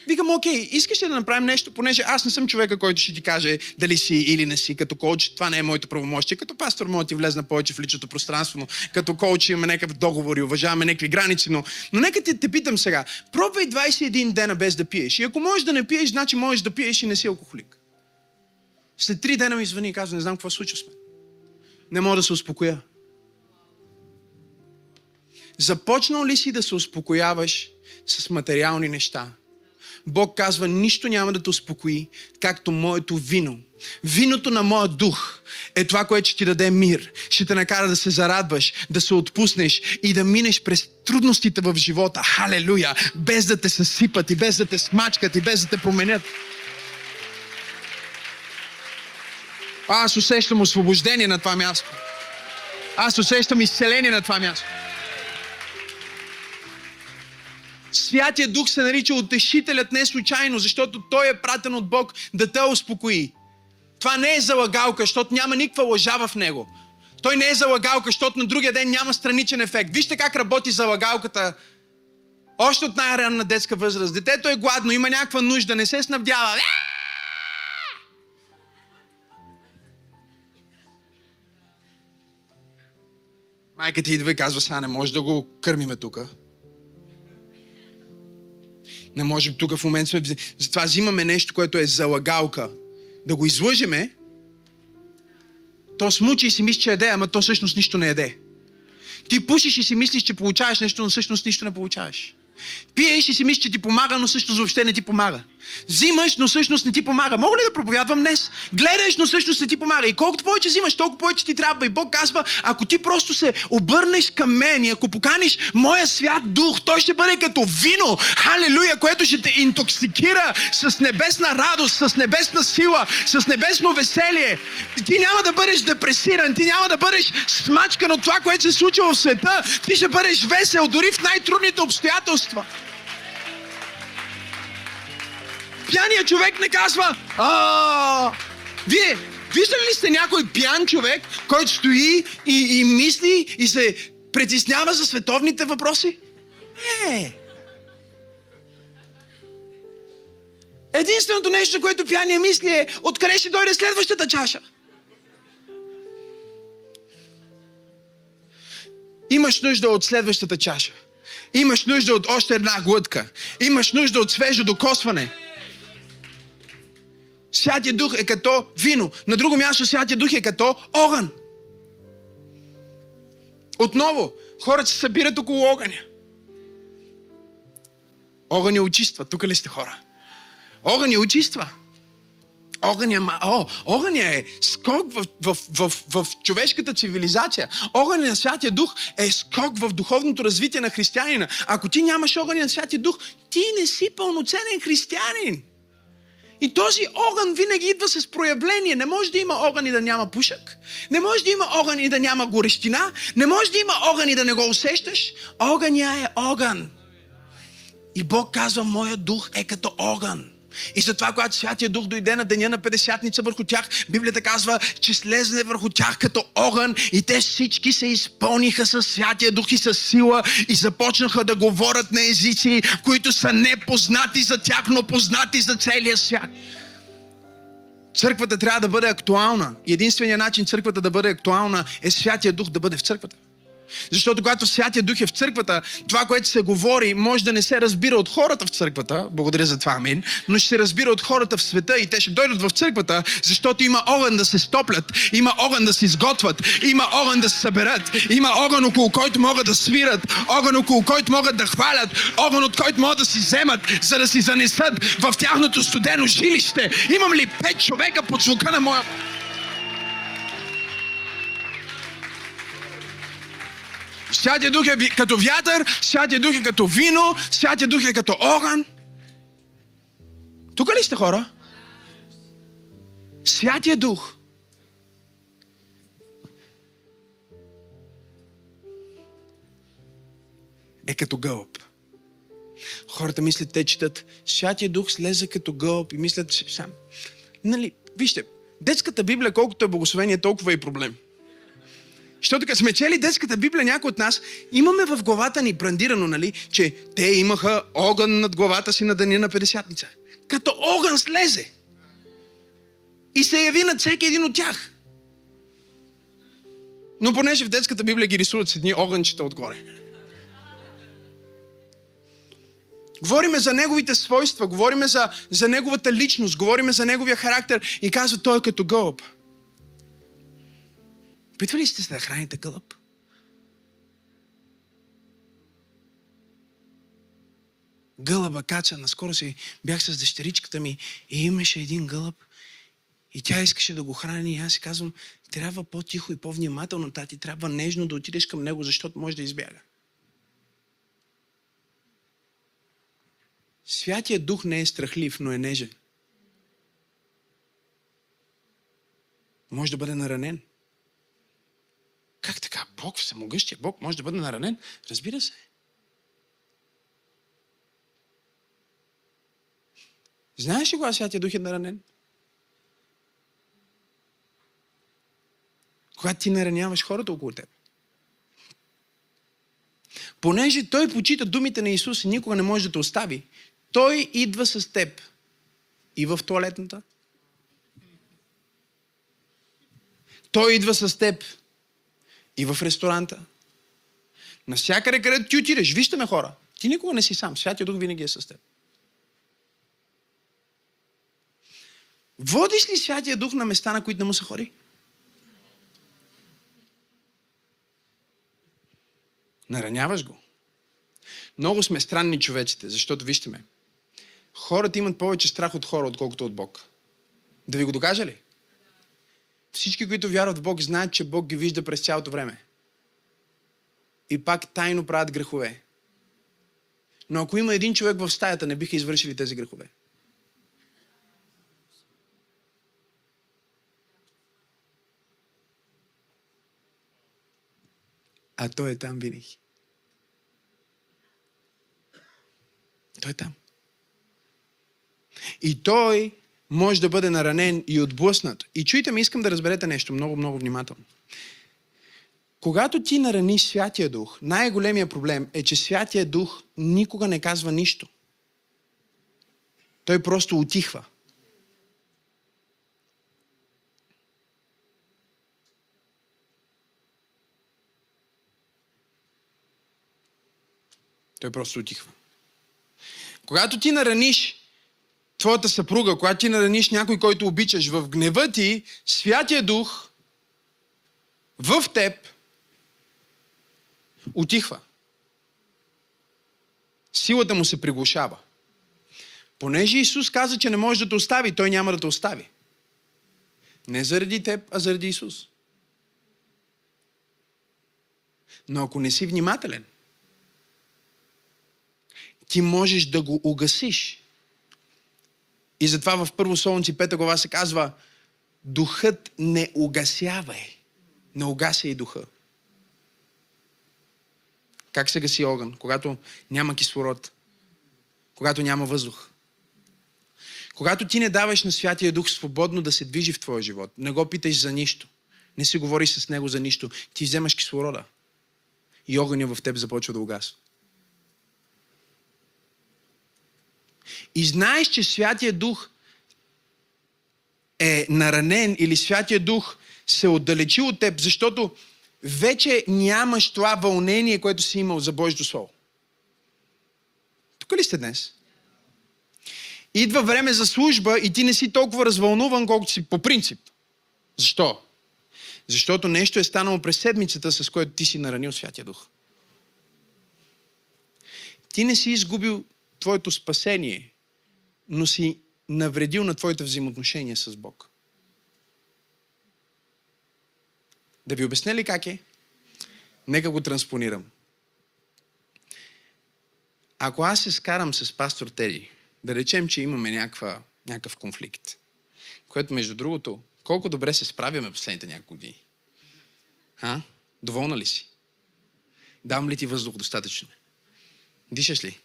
S1: Викам, окей, искаш ли да направим нещо, понеже аз не съм човека, който ще ти каже дали си или не си. Като коуч, това не е моето правомощие. Като пастор мога да ти влезна повече в личното пространство, но като коуч имаме някакъв договор и уважаваме някакви граници, но, но нека те, те питам сега. Пробвай 21 дена без да пиеш. И ако можеш да не пиеш, значи можеш да пиеш и не си алкохолик. След три дена ми звъни и казва, не знам какво случва с мен. Не мога да се успокоя. Започнал ли си да се успокояваш с материални неща? Бог казва, нищо няма да те успокои, както моето вино. Виното на моя дух е това, което ще ти даде мир. Ще те накара да се зарадваш, да се отпуснеш и да минеш през трудностите в живота. Халелуя! Без да те съсипат и без да те смачкат и без да те променят. Аз усещам освобождение на това място. Аз усещам изцеление на това място. Святия Дух се нарича утешителят не случайно, защото Той е пратен от Бог да те успокои. Това не е залагалка, защото няма никаква лъжа в него. Той не е залагалка, защото на другия ден няма страничен ефект. Вижте как работи залагалката още от най-ранна детска възраст. Детето е гладно, има някаква нужда, не се снабдява. Майка ти идва и казва, сега не може да го кърмиме тука. Не можем тук в момента сме... Затова взимаме нещо, което е залагалка. Да го излъжеме, то смучи и си мисли, че еде, ама то всъщност нищо не еде. Ти пушиш и си мислиш, че получаваш нещо, но всъщност нищо не получаваш. Пиеш и си мислиш, че ти помага, но всъщност въобще не ти помага. Взимаш, но всъщност не ти помага. Мога ли да проповядвам днес? Гледаш, но всъщност не ти помага. И колкото повече взимаш, толкова повече ти трябва. И Бог казва, ако ти просто се обърнеш към мен и ако поканиш моя свят дух, той ще бъде като вино, халелуя, което ще те интоксикира с небесна радост, с небесна сила, с небесно веселие. Ти няма да бъдеш депресиран, ти няма да бъдеш смачкан от това, което се случва в света. Ти ще бъдеш весел, дори в най-трудните обстоятелства. Пяният човек не казва, а Вие виждали ли сте някой пян човек, който стои и, и мисли и се притеснява за световните въпроси? Не! Единственото нещо, което пияния мисли е откъде ще дойде следващата чаша. Имаш нужда от следващата чаша. Имаш нужда от още една глътка. Имаш нужда от свежо докосване. Святия Дух е като вино. На друго място Святия Дух е като огън. Отново, хората се събират около огъня. Огън ни очиства. Тук ли сте хора? Огън ни очиства. Огъня, о, огъня е скок в, в, в, в, човешката цивилизация. Огъня на Святия Дух е скок в духовното развитие на християнина. Ако ти нямаш огъня на Святия Дух, ти не си пълноценен християнин. И този огън винаги идва с проявление. Не може да има огън и да няма пушък. Не може да има огън и да няма горещина. Не може да има огън и да не го усещаш. Огъня е огън. И Бог казва, моят дух е като огън. И затова, когато Святия Дух дойде на деня на Педесятница върху тях, Библията казва, че слезне върху тях като огън и те всички се изпълниха с Святия Дух и с сила и започнаха да говорят на езици, които са непознати за тях, но познати за целия свят. Църквата трябва да бъде актуална. Единственият начин църквата да бъде актуална е Святия Дух да бъде в църквата. Защото когато Святия Дух е в църквата, това, което се говори, може да не се разбира от хората в църквата, благодаря за това, амин, но ще се разбира от хората в света и те ще дойдат в църквата, защото има огън да се стоплят, има огън да се изготвят, има огън да се съберат, има огън около който могат да свират, огън около който могат да хвалят, огън от който могат да си вземат, за да си занесат в тяхното студено жилище. Имам ли пет човека под звука на моя... Святия Дух е като вятър, Святия Дух е като вино, Святия Дух е като огън. Тук ли сте хора? Святия Дух е като гълъб. Хората мислят, те четат, Святия Дух слезе като гълъб и мислят, сам. Нали, вижте, детската Библия, колкото е благословение, толкова е и проблем. Защото като сме чели детската Библия, някои от нас имаме в главата ни брандирано, нали, че те имаха огън над главата си на деня на 50-ница. Като огън слезе. И се яви над всеки един от тях. Но понеже в детската Библия ги рисуват с едни огънчета отгоре. Говориме за неговите свойства, говориме за, за неговата личност, говориме за неговия характер и казва той е като гълъб. Опитвали сте се да храните гълъб? Гълъба кача. Наскоро си бях с дъщеричката ми и имаше един гълъб. И тя искаше да го храни. И аз си казвам, трябва по-тихо и по-внимателно, тати. Трябва нежно да отидеш към него, защото може да избяга. Святия дух не е страхлив, но е нежен. Може да бъде наранен. Как така? Бог, всемогъщия Бог може да бъде наранен? Разбира се. Знаеш ли кога Святия Дух е наранен? Когато ти нараняваш хората около теб. Понеже Той почита думите на Исус и никога не може да те остави, Той идва с теб и в туалетната. Той идва с теб и в ресторанта. Навсякъде, където ти отидеш, вижте ме хора, ти никога не си сам. Святия Дух винаги е с теб. Водиш ли Святия Дух на места, на които не му се ходи? Нараняваш го. Много сме странни човеците, защото вижте ме. Хората имат повече страх от хора, отколкото от Бог. Да ви го докажа ли? Всички, които вярват в Бог, знаят, че Бог ги вижда през цялото време. И пак тайно правят грехове. Но ако има един човек в стаята, не биха извършили тези грехове. А той е там винаги. Той е там. И той може да бъде наранен и отблъснат. И чуйте ме, искам да разберете нещо много, много внимателно. Когато ти нараниш Святия Дух, най-големия проблем е, че Святия Дух никога не казва нищо. Той просто отихва. Той просто отихва. Когато ти нараниш твоята съпруга, когато ти нараниш някой, който обичаш, в гнева ти, Святия Дух в теб отихва. Силата му се приглушава. Понеже Исус каза, че не може да те остави, той няма да те остави. Не заради теб, а заради Исус. Но ако не си внимателен, ти можеш да го угасиш. И затова в Първо Солунци 5 глава се казва Духът не угасявай. Не угася и духа. Как се гаси огън? Когато няма кислород. Когато няма въздух. Когато ти не даваш на Святия Дух свободно да се движи в твоя живот, не го питаш за нищо, не си говориш с него за нищо, ти вземаш кислорода и огъня в теб започва да угасва. И знаеш, че Святия Дух е наранен или Святия Дух се отдалечи от теб, защото вече нямаш това вълнение, което си имал за Божието Слово. Тук ли сте днес? Идва време за служба и ти не си толкова развълнуван, колкото си по принцип. Защо? Защото нещо е станало през седмицата, с което ти си наранил Святия Дух. Ти не си изгубил твоето спасение, но си навредил на твоите взаимоотношения с Бог. Да ви обясня ли как е? Нека го транспонирам. Ако аз се скарам с пастор Теди, да речем, че имаме някаква, някакъв конфликт, което между другото, колко добре се справяме последните няколко години. А? Доволна ли си? Дам ли ти въздух достатъчно? Дишаш ли?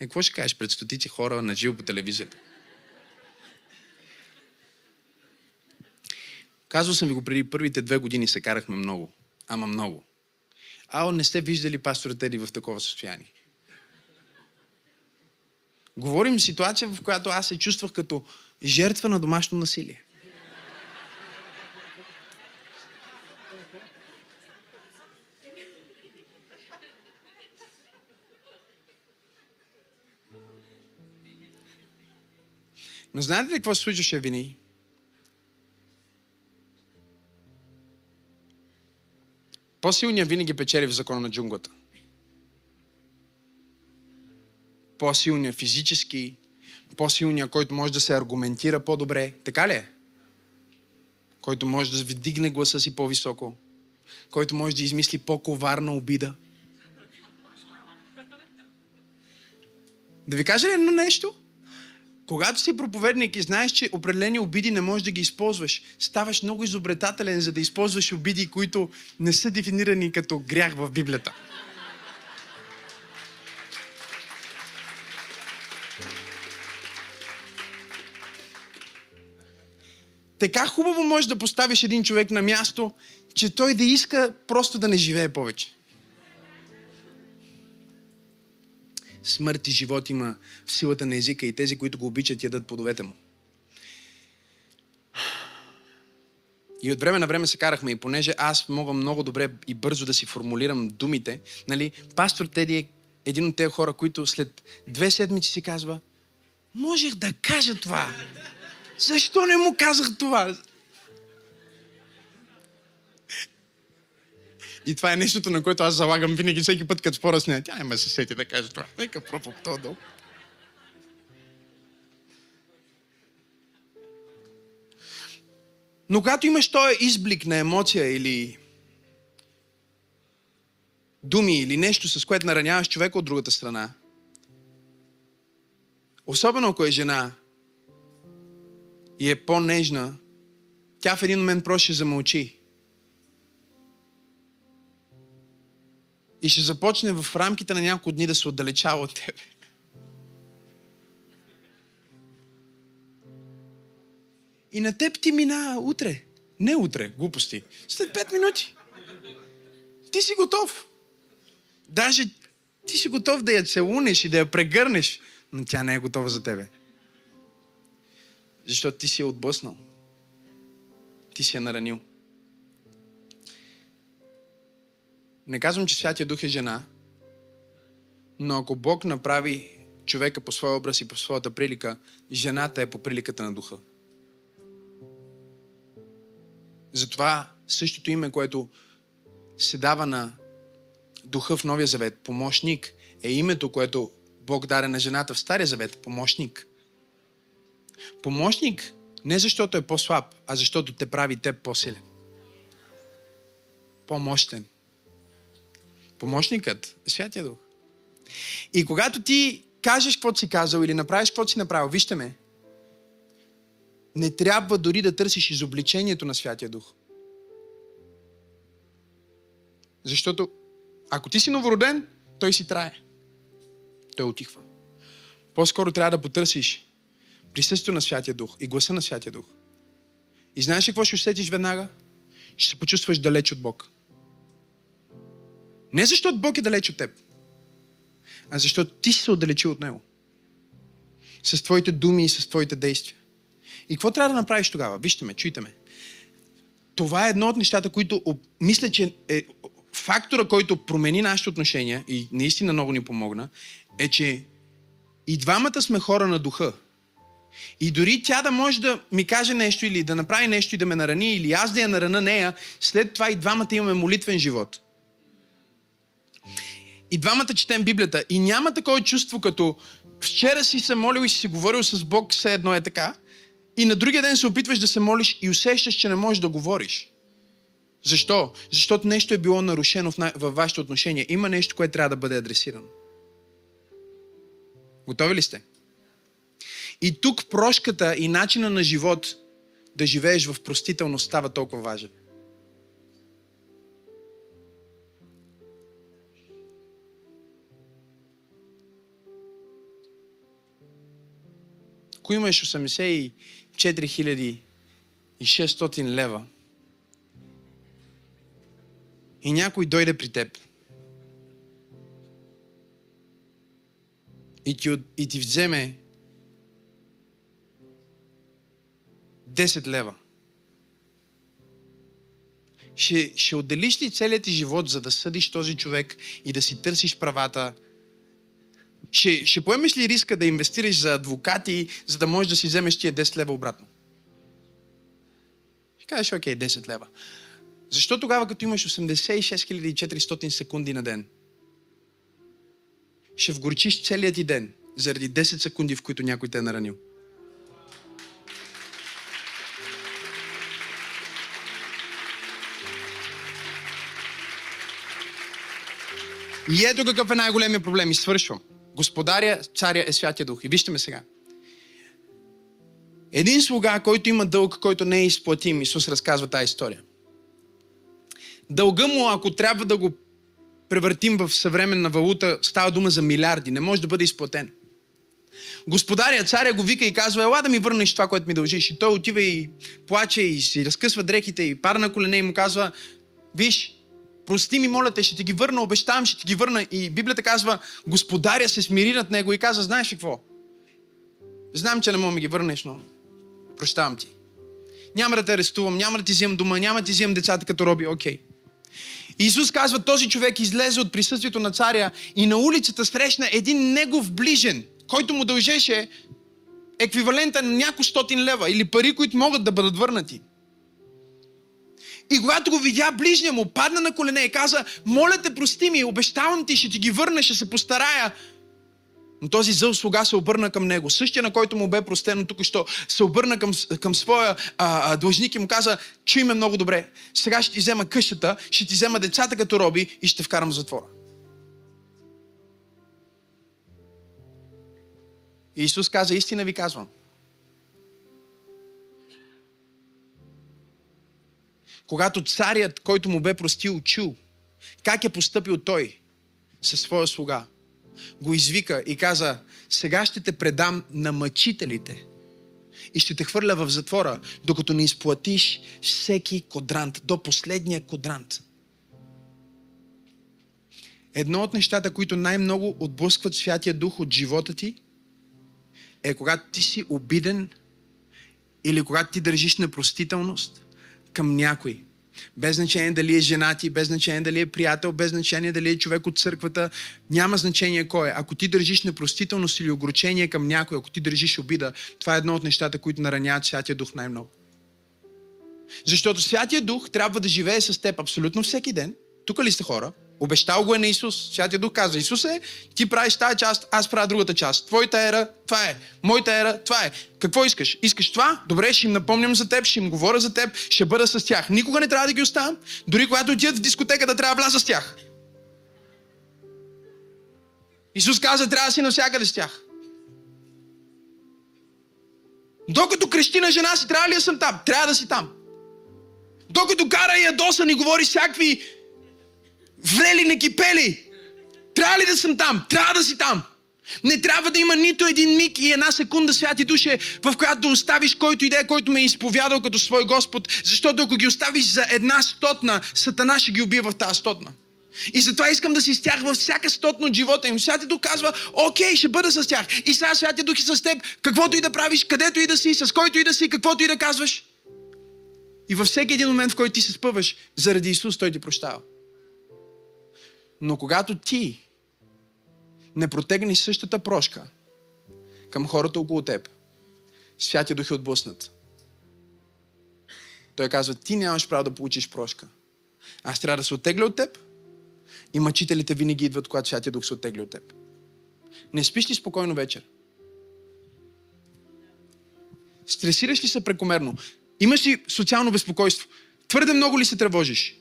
S1: Е, какво ще кажеш пред стотици хора на живо по телевизията? Казвал съм ви го преди първите две години се карахме много. Ама много. А, не сте виждали пастора Теди в такова състояние. Говорим ситуация, в която аз се чувствах като жертва на домашно насилие. Но знаете ли какво се случваше винаги? По-силният винаги печели в закона на джунглата. По-силният физически, по-силният, който може да се аргументира по-добре. Така ли е? Който може да вдигне гласа си по-високо. Който може да измисли по-коварна обида. Да ви кажа ли едно нещо? Когато си проповедник и знаеш, че определени обиди не можеш да ги използваш, ставаш много изобретателен, за да използваш обиди, които не са дефинирани като грях в Библията. Така хубаво можеш да поставиш един човек на място, че той да иска просто да не живее повече. Смърт и живот има в силата на езика и тези, които го обичат, ядат плодовете му. И от време на време се карахме и понеже аз мога много добре и бързо да си формулирам думите, нали, пастор Теди е един от тези хора, които след две седмици си казва, можех да кажа това. Защо не му казах това? И това е нещото, на което аз залагам винаги, всеки път, като спора с нея. Тя няма се сети да каже това. Нека пробвам то долу. Но когато имаш този изблик на емоция или думи или нещо, с което нараняваш човека от другата страна, особено ако е жена и е по-нежна, тя в един момент просто ще замълчи. И ще започне в рамките на няколко дни да се отдалечава от тебе. И на теб ти мина утре. Не утре, глупости. След 5 минути. Ти си готов. Даже ти си готов да я целунеш и да я прегърнеш, но тя не е готова за тебе. Защото ти си я отблъснал. Ти си я наранил. Не казвам, че Святия Дух е жена, но ако Бог направи човека по своя образ и по своята прилика, жената е по приликата на Духа. Затова същото име, което се дава на Духа в Новия Завет, помощник, е името, което Бог даде на жената в Стария Завет, помощник. Помощник не защото е по-слаб, а защото те прави теб по-силен. По-мощен. Помощникът е Святия Дух. И когато ти кажеш какво си казал или направиш какво си направил, вижте ме, не трябва дори да търсиш изобличението на Святия Дух. Защото ако ти си новороден, той си трае. Той отихва. По-скоро трябва да потърсиш присъствието на Святия Дух и гласа на Святия Дух. И знаеш ли какво ще усетиш веднага? Ще се почувстваш далеч от Бог. Не защото Бог е далеч от теб, а защото ти си се отдалечил от Него. С твоите думи и с твоите действия. И какво трябва да направиш тогава? Вижте ме, чуйте ме. Това е едно от нещата, които мисля, че е фактора, който промени нашите отношения и наистина много ни помогна, е, че и двамата сме хора на духа. И дори тя да може да ми каже нещо или да направи нещо и да ме нарани, или аз да я нарана нея, след това и двамата имаме молитвен живот. И двамата четем Библията. И няма такова чувство, като вчера си се молил и си се говорил с Бог, все едно е така. И на другия ден се опитваш да се молиш и усещаш, че не можеш да говориш. Защо? Защото нещо е било нарушено в, във вашето отношение. Има нещо, което трябва да бъде адресирано. Готови ли сте? И тук прошката и начина на живот да живееш в простителност става толкова важен. Ако имаш 84 600 лева и някой дойде при теб и ти, и ти вземе 10 лева. Ще, ще отделиш ли целият ти живот, за да съдиш този човек и да си търсиш правата? Ще, ще поемеш ли риска да инвестираш за адвокати, за да можеш да си вземеш тия 10 лева обратно? Ще кажеш, окей, 10 лева. Защо тогава, като имаш 86 400 секунди на ден, ще вгорчиш целият ти ден заради 10 секунди, в които някой те е наранил? И ето какъв е най-големия проблем. И свършвам. Господаря, царя е Святия Дух. И вижте ме сега. Един слуга, който има дълг, който не е изплатим, Исус разказва тази история. Дълга му, ако трябва да го превъртим в съвременна валута, става дума за милиарди. Не може да бъде изплатен. Господаря, царя го вика и казва, ела да ми върнеш това, което ми дължиш. И той отива и плаче и си разкъсва дрехите и пара на колене и му казва, виж, прости ми, моля те, ще ти ги върна, обещавам, ще ти ги върна. И Библията казва, господаря се смири над него и казва, знаеш ли какво? Знам, че не мога ми ги върнеш, но прощавам ти. Няма да те арестувам, няма да ти вземам дома, няма да ти вземам децата като роби, окей. Okay. Исус казва, този човек излезе от присъствието на царя и на улицата срещна един негов ближен, който му дължеше еквивалента на няколко стотин лева или пари, които могат да бъдат върнати. И когато го видя ближния му, падна на колене и каза, моля те, прости ми, обещавам ти, ще ти ги върна, ще се постарая. Но този зъл слуга се обърна към него. Същия, на който му бе простено тук, що се обърна към, към своя а, а, длъжник и му каза, чуй ме много добре. Сега ще ти взема къщата, ще ти взема децата като роби и ще вкарам затвора. Исус каза, истина ви казвам. Когато царят, който му бе простил, чул как е поступил той със своя слуга, го извика и каза, сега ще те предам на мъчителите и ще те хвърля в затвора, докато не изплатиш всеки кодрант, до последния кодрант. едно от нещата, които най-много отблъскват Святия Дух от живота ти, е когато ти си обиден или когато ти държиш непростителност към някой. Без значение дали е женати, без значение дали е приятел, без значение дали е човек от църквата, няма значение кой е. Ако ти държиш непростителност или огорчение към някой, ако ти държиш обида, това е едно от нещата, които нараняват Святия Дух най-много. Защото Святия Дух трябва да живее с теб абсолютно всеки ден. Тук ли сте хора? Обещал го е на Исус. Святия Дух казва, Исусе, ти правиш тази част, аз правя другата част. Твоята ера, това е. Моята ера, това е. Какво искаш? Искаш това? Добре, ще им напомням за теб, ще им говоря за теб, ще бъда с тях. Никога не трябва да ги оставам. Дори когато отидат в дискотеката, трябва да вляза с тях. Исус каза, трябва да си навсякъде с тях. Докато крещи на жена си, трябва ли да съм там? Трябва да си там. Докато кара и ядосан и говори всякакви влели некипели. Трябва ли да съм там? Трябва да си там. Не трябва да има нито един миг и една секунда, святи душе, в която да оставиш който идея, който ме е изповядал като свой Господ, защото ако ги оставиш за една стотна, Сатана ще ги убива в тази стотна. И затова искам да си с тях във всяка стотна от живота им. Святия Дух казва, окей, ще бъда с тях. И сега Святия Дух е с теб, каквото и да правиш, където и да си, с който и да си, каквото и да казваш. И във всеки един момент, в който ти се спъваш, заради Исус, Той ти прощава. Но когато ти не протегнеш същата прошка към хората около теб, Святия Дух е отблъснат. Той казва, ти нямаш право да получиш прошка. Аз трябва да се оттегля от теб и мъчителите винаги идват, когато Святия Дух се оттегли от теб. Не спиш ли спокойно вечер? Стресираш ли се прекомерно? Имаш ли социално безпокойство? Твърде много ли се тревожиш?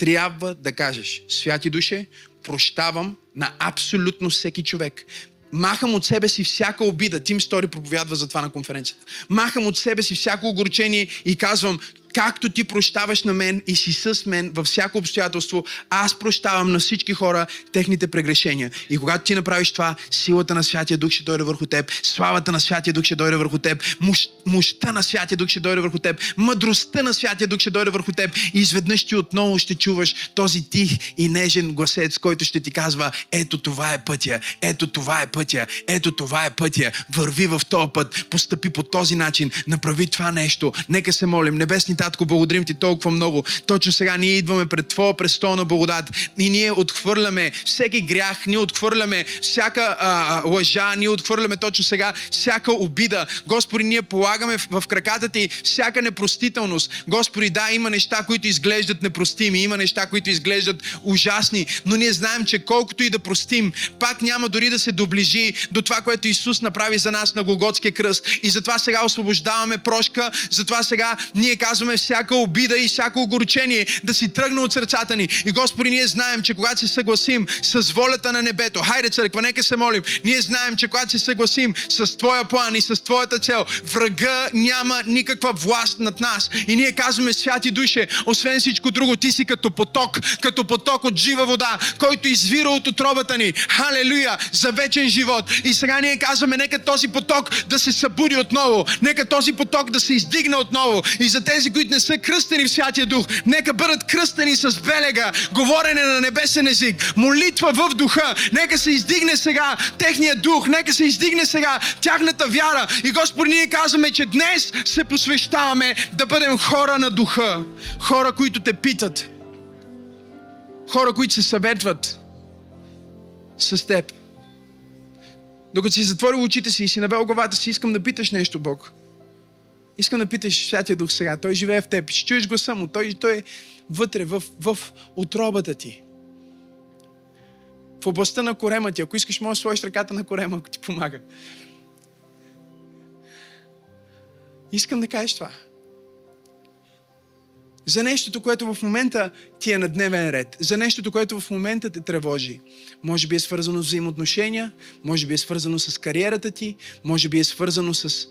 S1: Трябва да кажеш, святи душе, прощавам на абсолютно всеки човек. Махам от себе си всяка обида. Тим Стори проповядва за това на конференцията. Махам от себе си всяко огорчение и казвам, както ти прощаваш на мен и си с мен във всяко обстоятелство, аз прощавам на всички хора техните прегрешения. И когато ти направиш това, силата на Святия Дух ще дойде върху теб, славата на Святия Дух ще дойде върху теб, мощ, мощта на Святия Дух ще дойде върху теб, мъдростта на Святия Дух ще дойде върху теб и изведнъж ти отново ще чуваш този тих и нежен гласец, който ще ти казва, ето това е пътя, ето това е пътя, ето това е пътя, върви в този път, постъпи по този начин, направи това нещо. Нека се молим, небесни Татко, благодарим ти толкова много. Точно сега ние идваме пред Твоя престол на благодат и ние отхвърляме всеки грях, ние отхвърляме всяка а, лъжа, ние отхвърляме точно сега всяка обида. Господи, ние полагаме в, в краката Ти всяка непростителност. Господи, да, има неща, които изглеждат непростими, има неща, които изглеждат ужасни, но ние знаем, че колкото и да простим, пак няма дори да се доближи до това, което Исус направи за нас на Голготския кръст. И затова сега освобождаваме прошка, затова сега ние казваме, казваме всяка обида и всяко огорчение да си тръгне от сърцата ни. И Господи, ние знаем, че когато се съгласим с волята на небето, хайде църква, нека се молим, ние знаем, че когато се съгласим с Твоя план и с Твоята цел, врага няма никаква власт над нас. И ние казваме, святи душе, освен всичко друго, Ти си като поток, като поток от жива вода, който извира от отробата ни. Халелуя! За вечен живот. И сега ние казваме, нека този поток да се събуди отново. Нека този поток да се издигне отново. И за тези, които не са кръстени в Святия Дух, нека бъдат кръстени с белега, говорене на небесен език, молитва в духа. Нека се издигне сега техния дух, нека се издигне сега тяхната вяра. И Господи, ние казваме, че днес се посвещаваме да бъдем хора на духа. Хора, които те питат. Хора, които се съветват с теб. Докато си затворил очите си и си навел главата си, искам да питаш нещо, Бог. Искам да питаш Святия Дух сега. Той живее в теб. Ще чуеш гласа му. Той, той е вътре, в, в отробата ти. В областта на корема ти. Ако искаш, можеш да сложиш ръката на корема, ако ти помага. Искам да кажеш това. За нещото, което в момента ти е на дневен ред. За нещото, което в момента те тревожи. Може би е свързано с взаимоотношения, може би е свързано с кариерата ти, може би е свързано с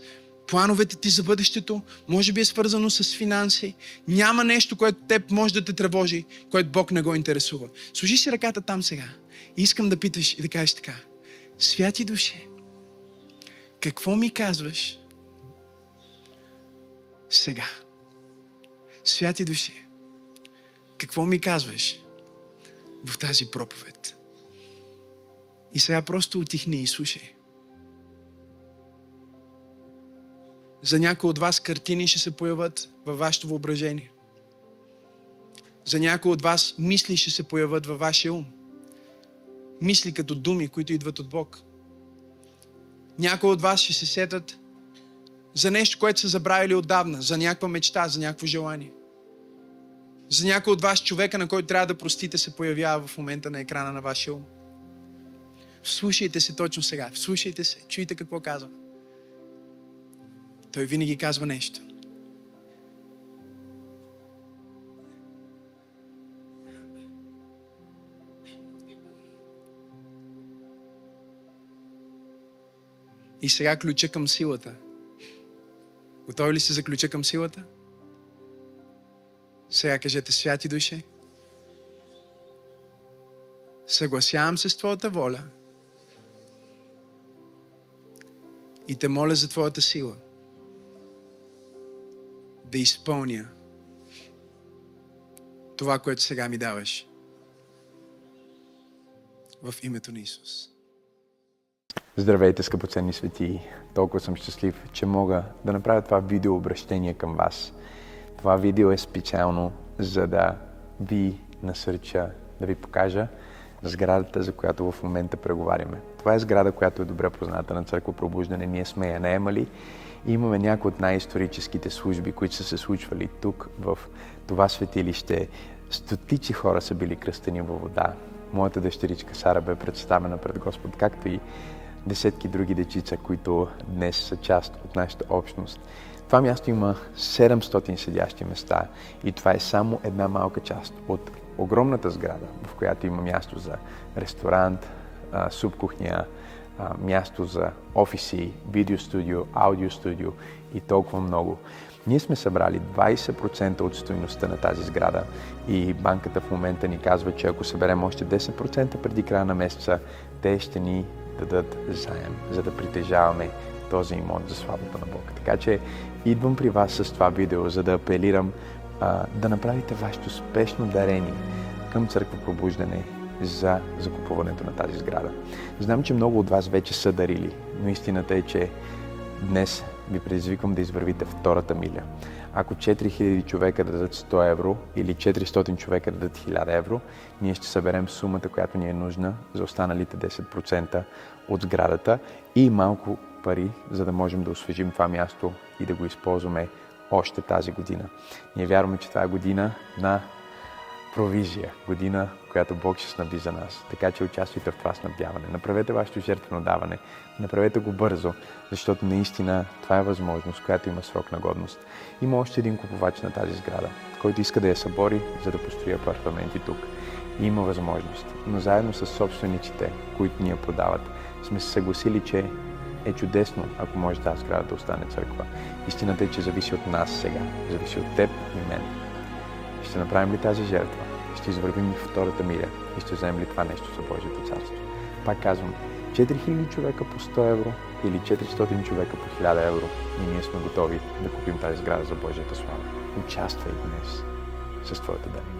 S1: плановете ти за бъдещето, може би е свързано с финанси. Няма нещо, което теб може да те тревожи, което Бог не го интересува. Служи си ръката там сега. И искам да питаш и да кажеш така. Святи душе, какво ми казваш сега? Святи душе, какво ми казваш
S3: в тази проповед. И сега просто отихни и слушай. За някои от вас картини ще се появят във вашето въображение. За някои от вас мисли ще се появят във вашия ум. Мисли като думи, които идват от Бог. Някои от вас ще се сетат за нещо, което са забравили отдавна, за някаква мечта, за някакво желание. За някой от вас човека, на който трябва да простите, се появява в момента на екрана на вашия ум. Вслушайте се точно сега. Вслушайте се. Чуйте какво казва. Той винаги казва нещо. И сега ключа към силата. Готови ли сте за ключа към силата? Сега кажете, святи душе, съгласявам се с Твоята воля и те моля за Твоята сила да изпълня това, което сега ми даваш. В името на Исус.
S1: Здравейте, скъпоценни свети! Толкова съм щастлив, че мога да направя това видео обращение към вас. Това видео е специално, за да ви насърча, да ви покажа сградата, за която в момента преговаряме. Това е сграда, която е добре позната на Църква Пробуждане. Ние сме я наемали имаме някои от най-историческите служби, които са се случвали тук, в това светилище. Стотици хора са били кръстени във вода. Моята дъщеричка Сара бе представена пред Господ, както и десетки други дечица, които днес са част от нашата общност. Това място има 700 седящи места и това е само една малка част от огромната сграда, в която има място за ресторант, субкухня, място за офиси, видеостудио, аудиостудио и толкова много. Ние сме събрали 20% от стоеността на тази сграда и банката в момента ни казва, че ако съберем още 10% преди края на месеца, те ще ни дадат заем, за да притежаваме този имот за славата на Бог. Така че идвам при вас с това видео, за да апелирам а, да направите вашето спешно дарение към Църква Пробуждане за закупуването на тази сграда. Знам, че много от вас вече са дарили, но истината е, че днес ви предизвиквам да извървите втората миля. Ако 4000 човека дадат 100 евро или 400 човека дадат 1000 евро, ние ще съберем сумата, която ни е нужна за останалите 10% от сградата и малко пари, за да можем да освежим това място и да го използваме още тази година. Ние вярваме, че това е година на провизия, година, която Бог ще снабди за нас. Така че участвайте в това снабдяване. Направете вашето жертвено даване. Направете го бързо, защото наистина това е възможност, която има срок на годност. Има още един купувач на тази сграда, който иска да я събори, за да построи апартаменти тук. И има възможност. Но заедно с собствениците, които ни я продават, сме се съгласили, че е чудесно, ако може тази сграда да остане църква. Истината е, че зависи от нас сега. Зависи от теб и мен. Ще направим ли тази жертва? Ще извървим ли втората миля и ще вземем ли това нещо за Божието царство? Пак казвам, 4000 човека по 100 евро или 400 човека по 1000 евро и ние сме готови да купим тази сграда за Божията слава. Участвай днес с твоята дарение.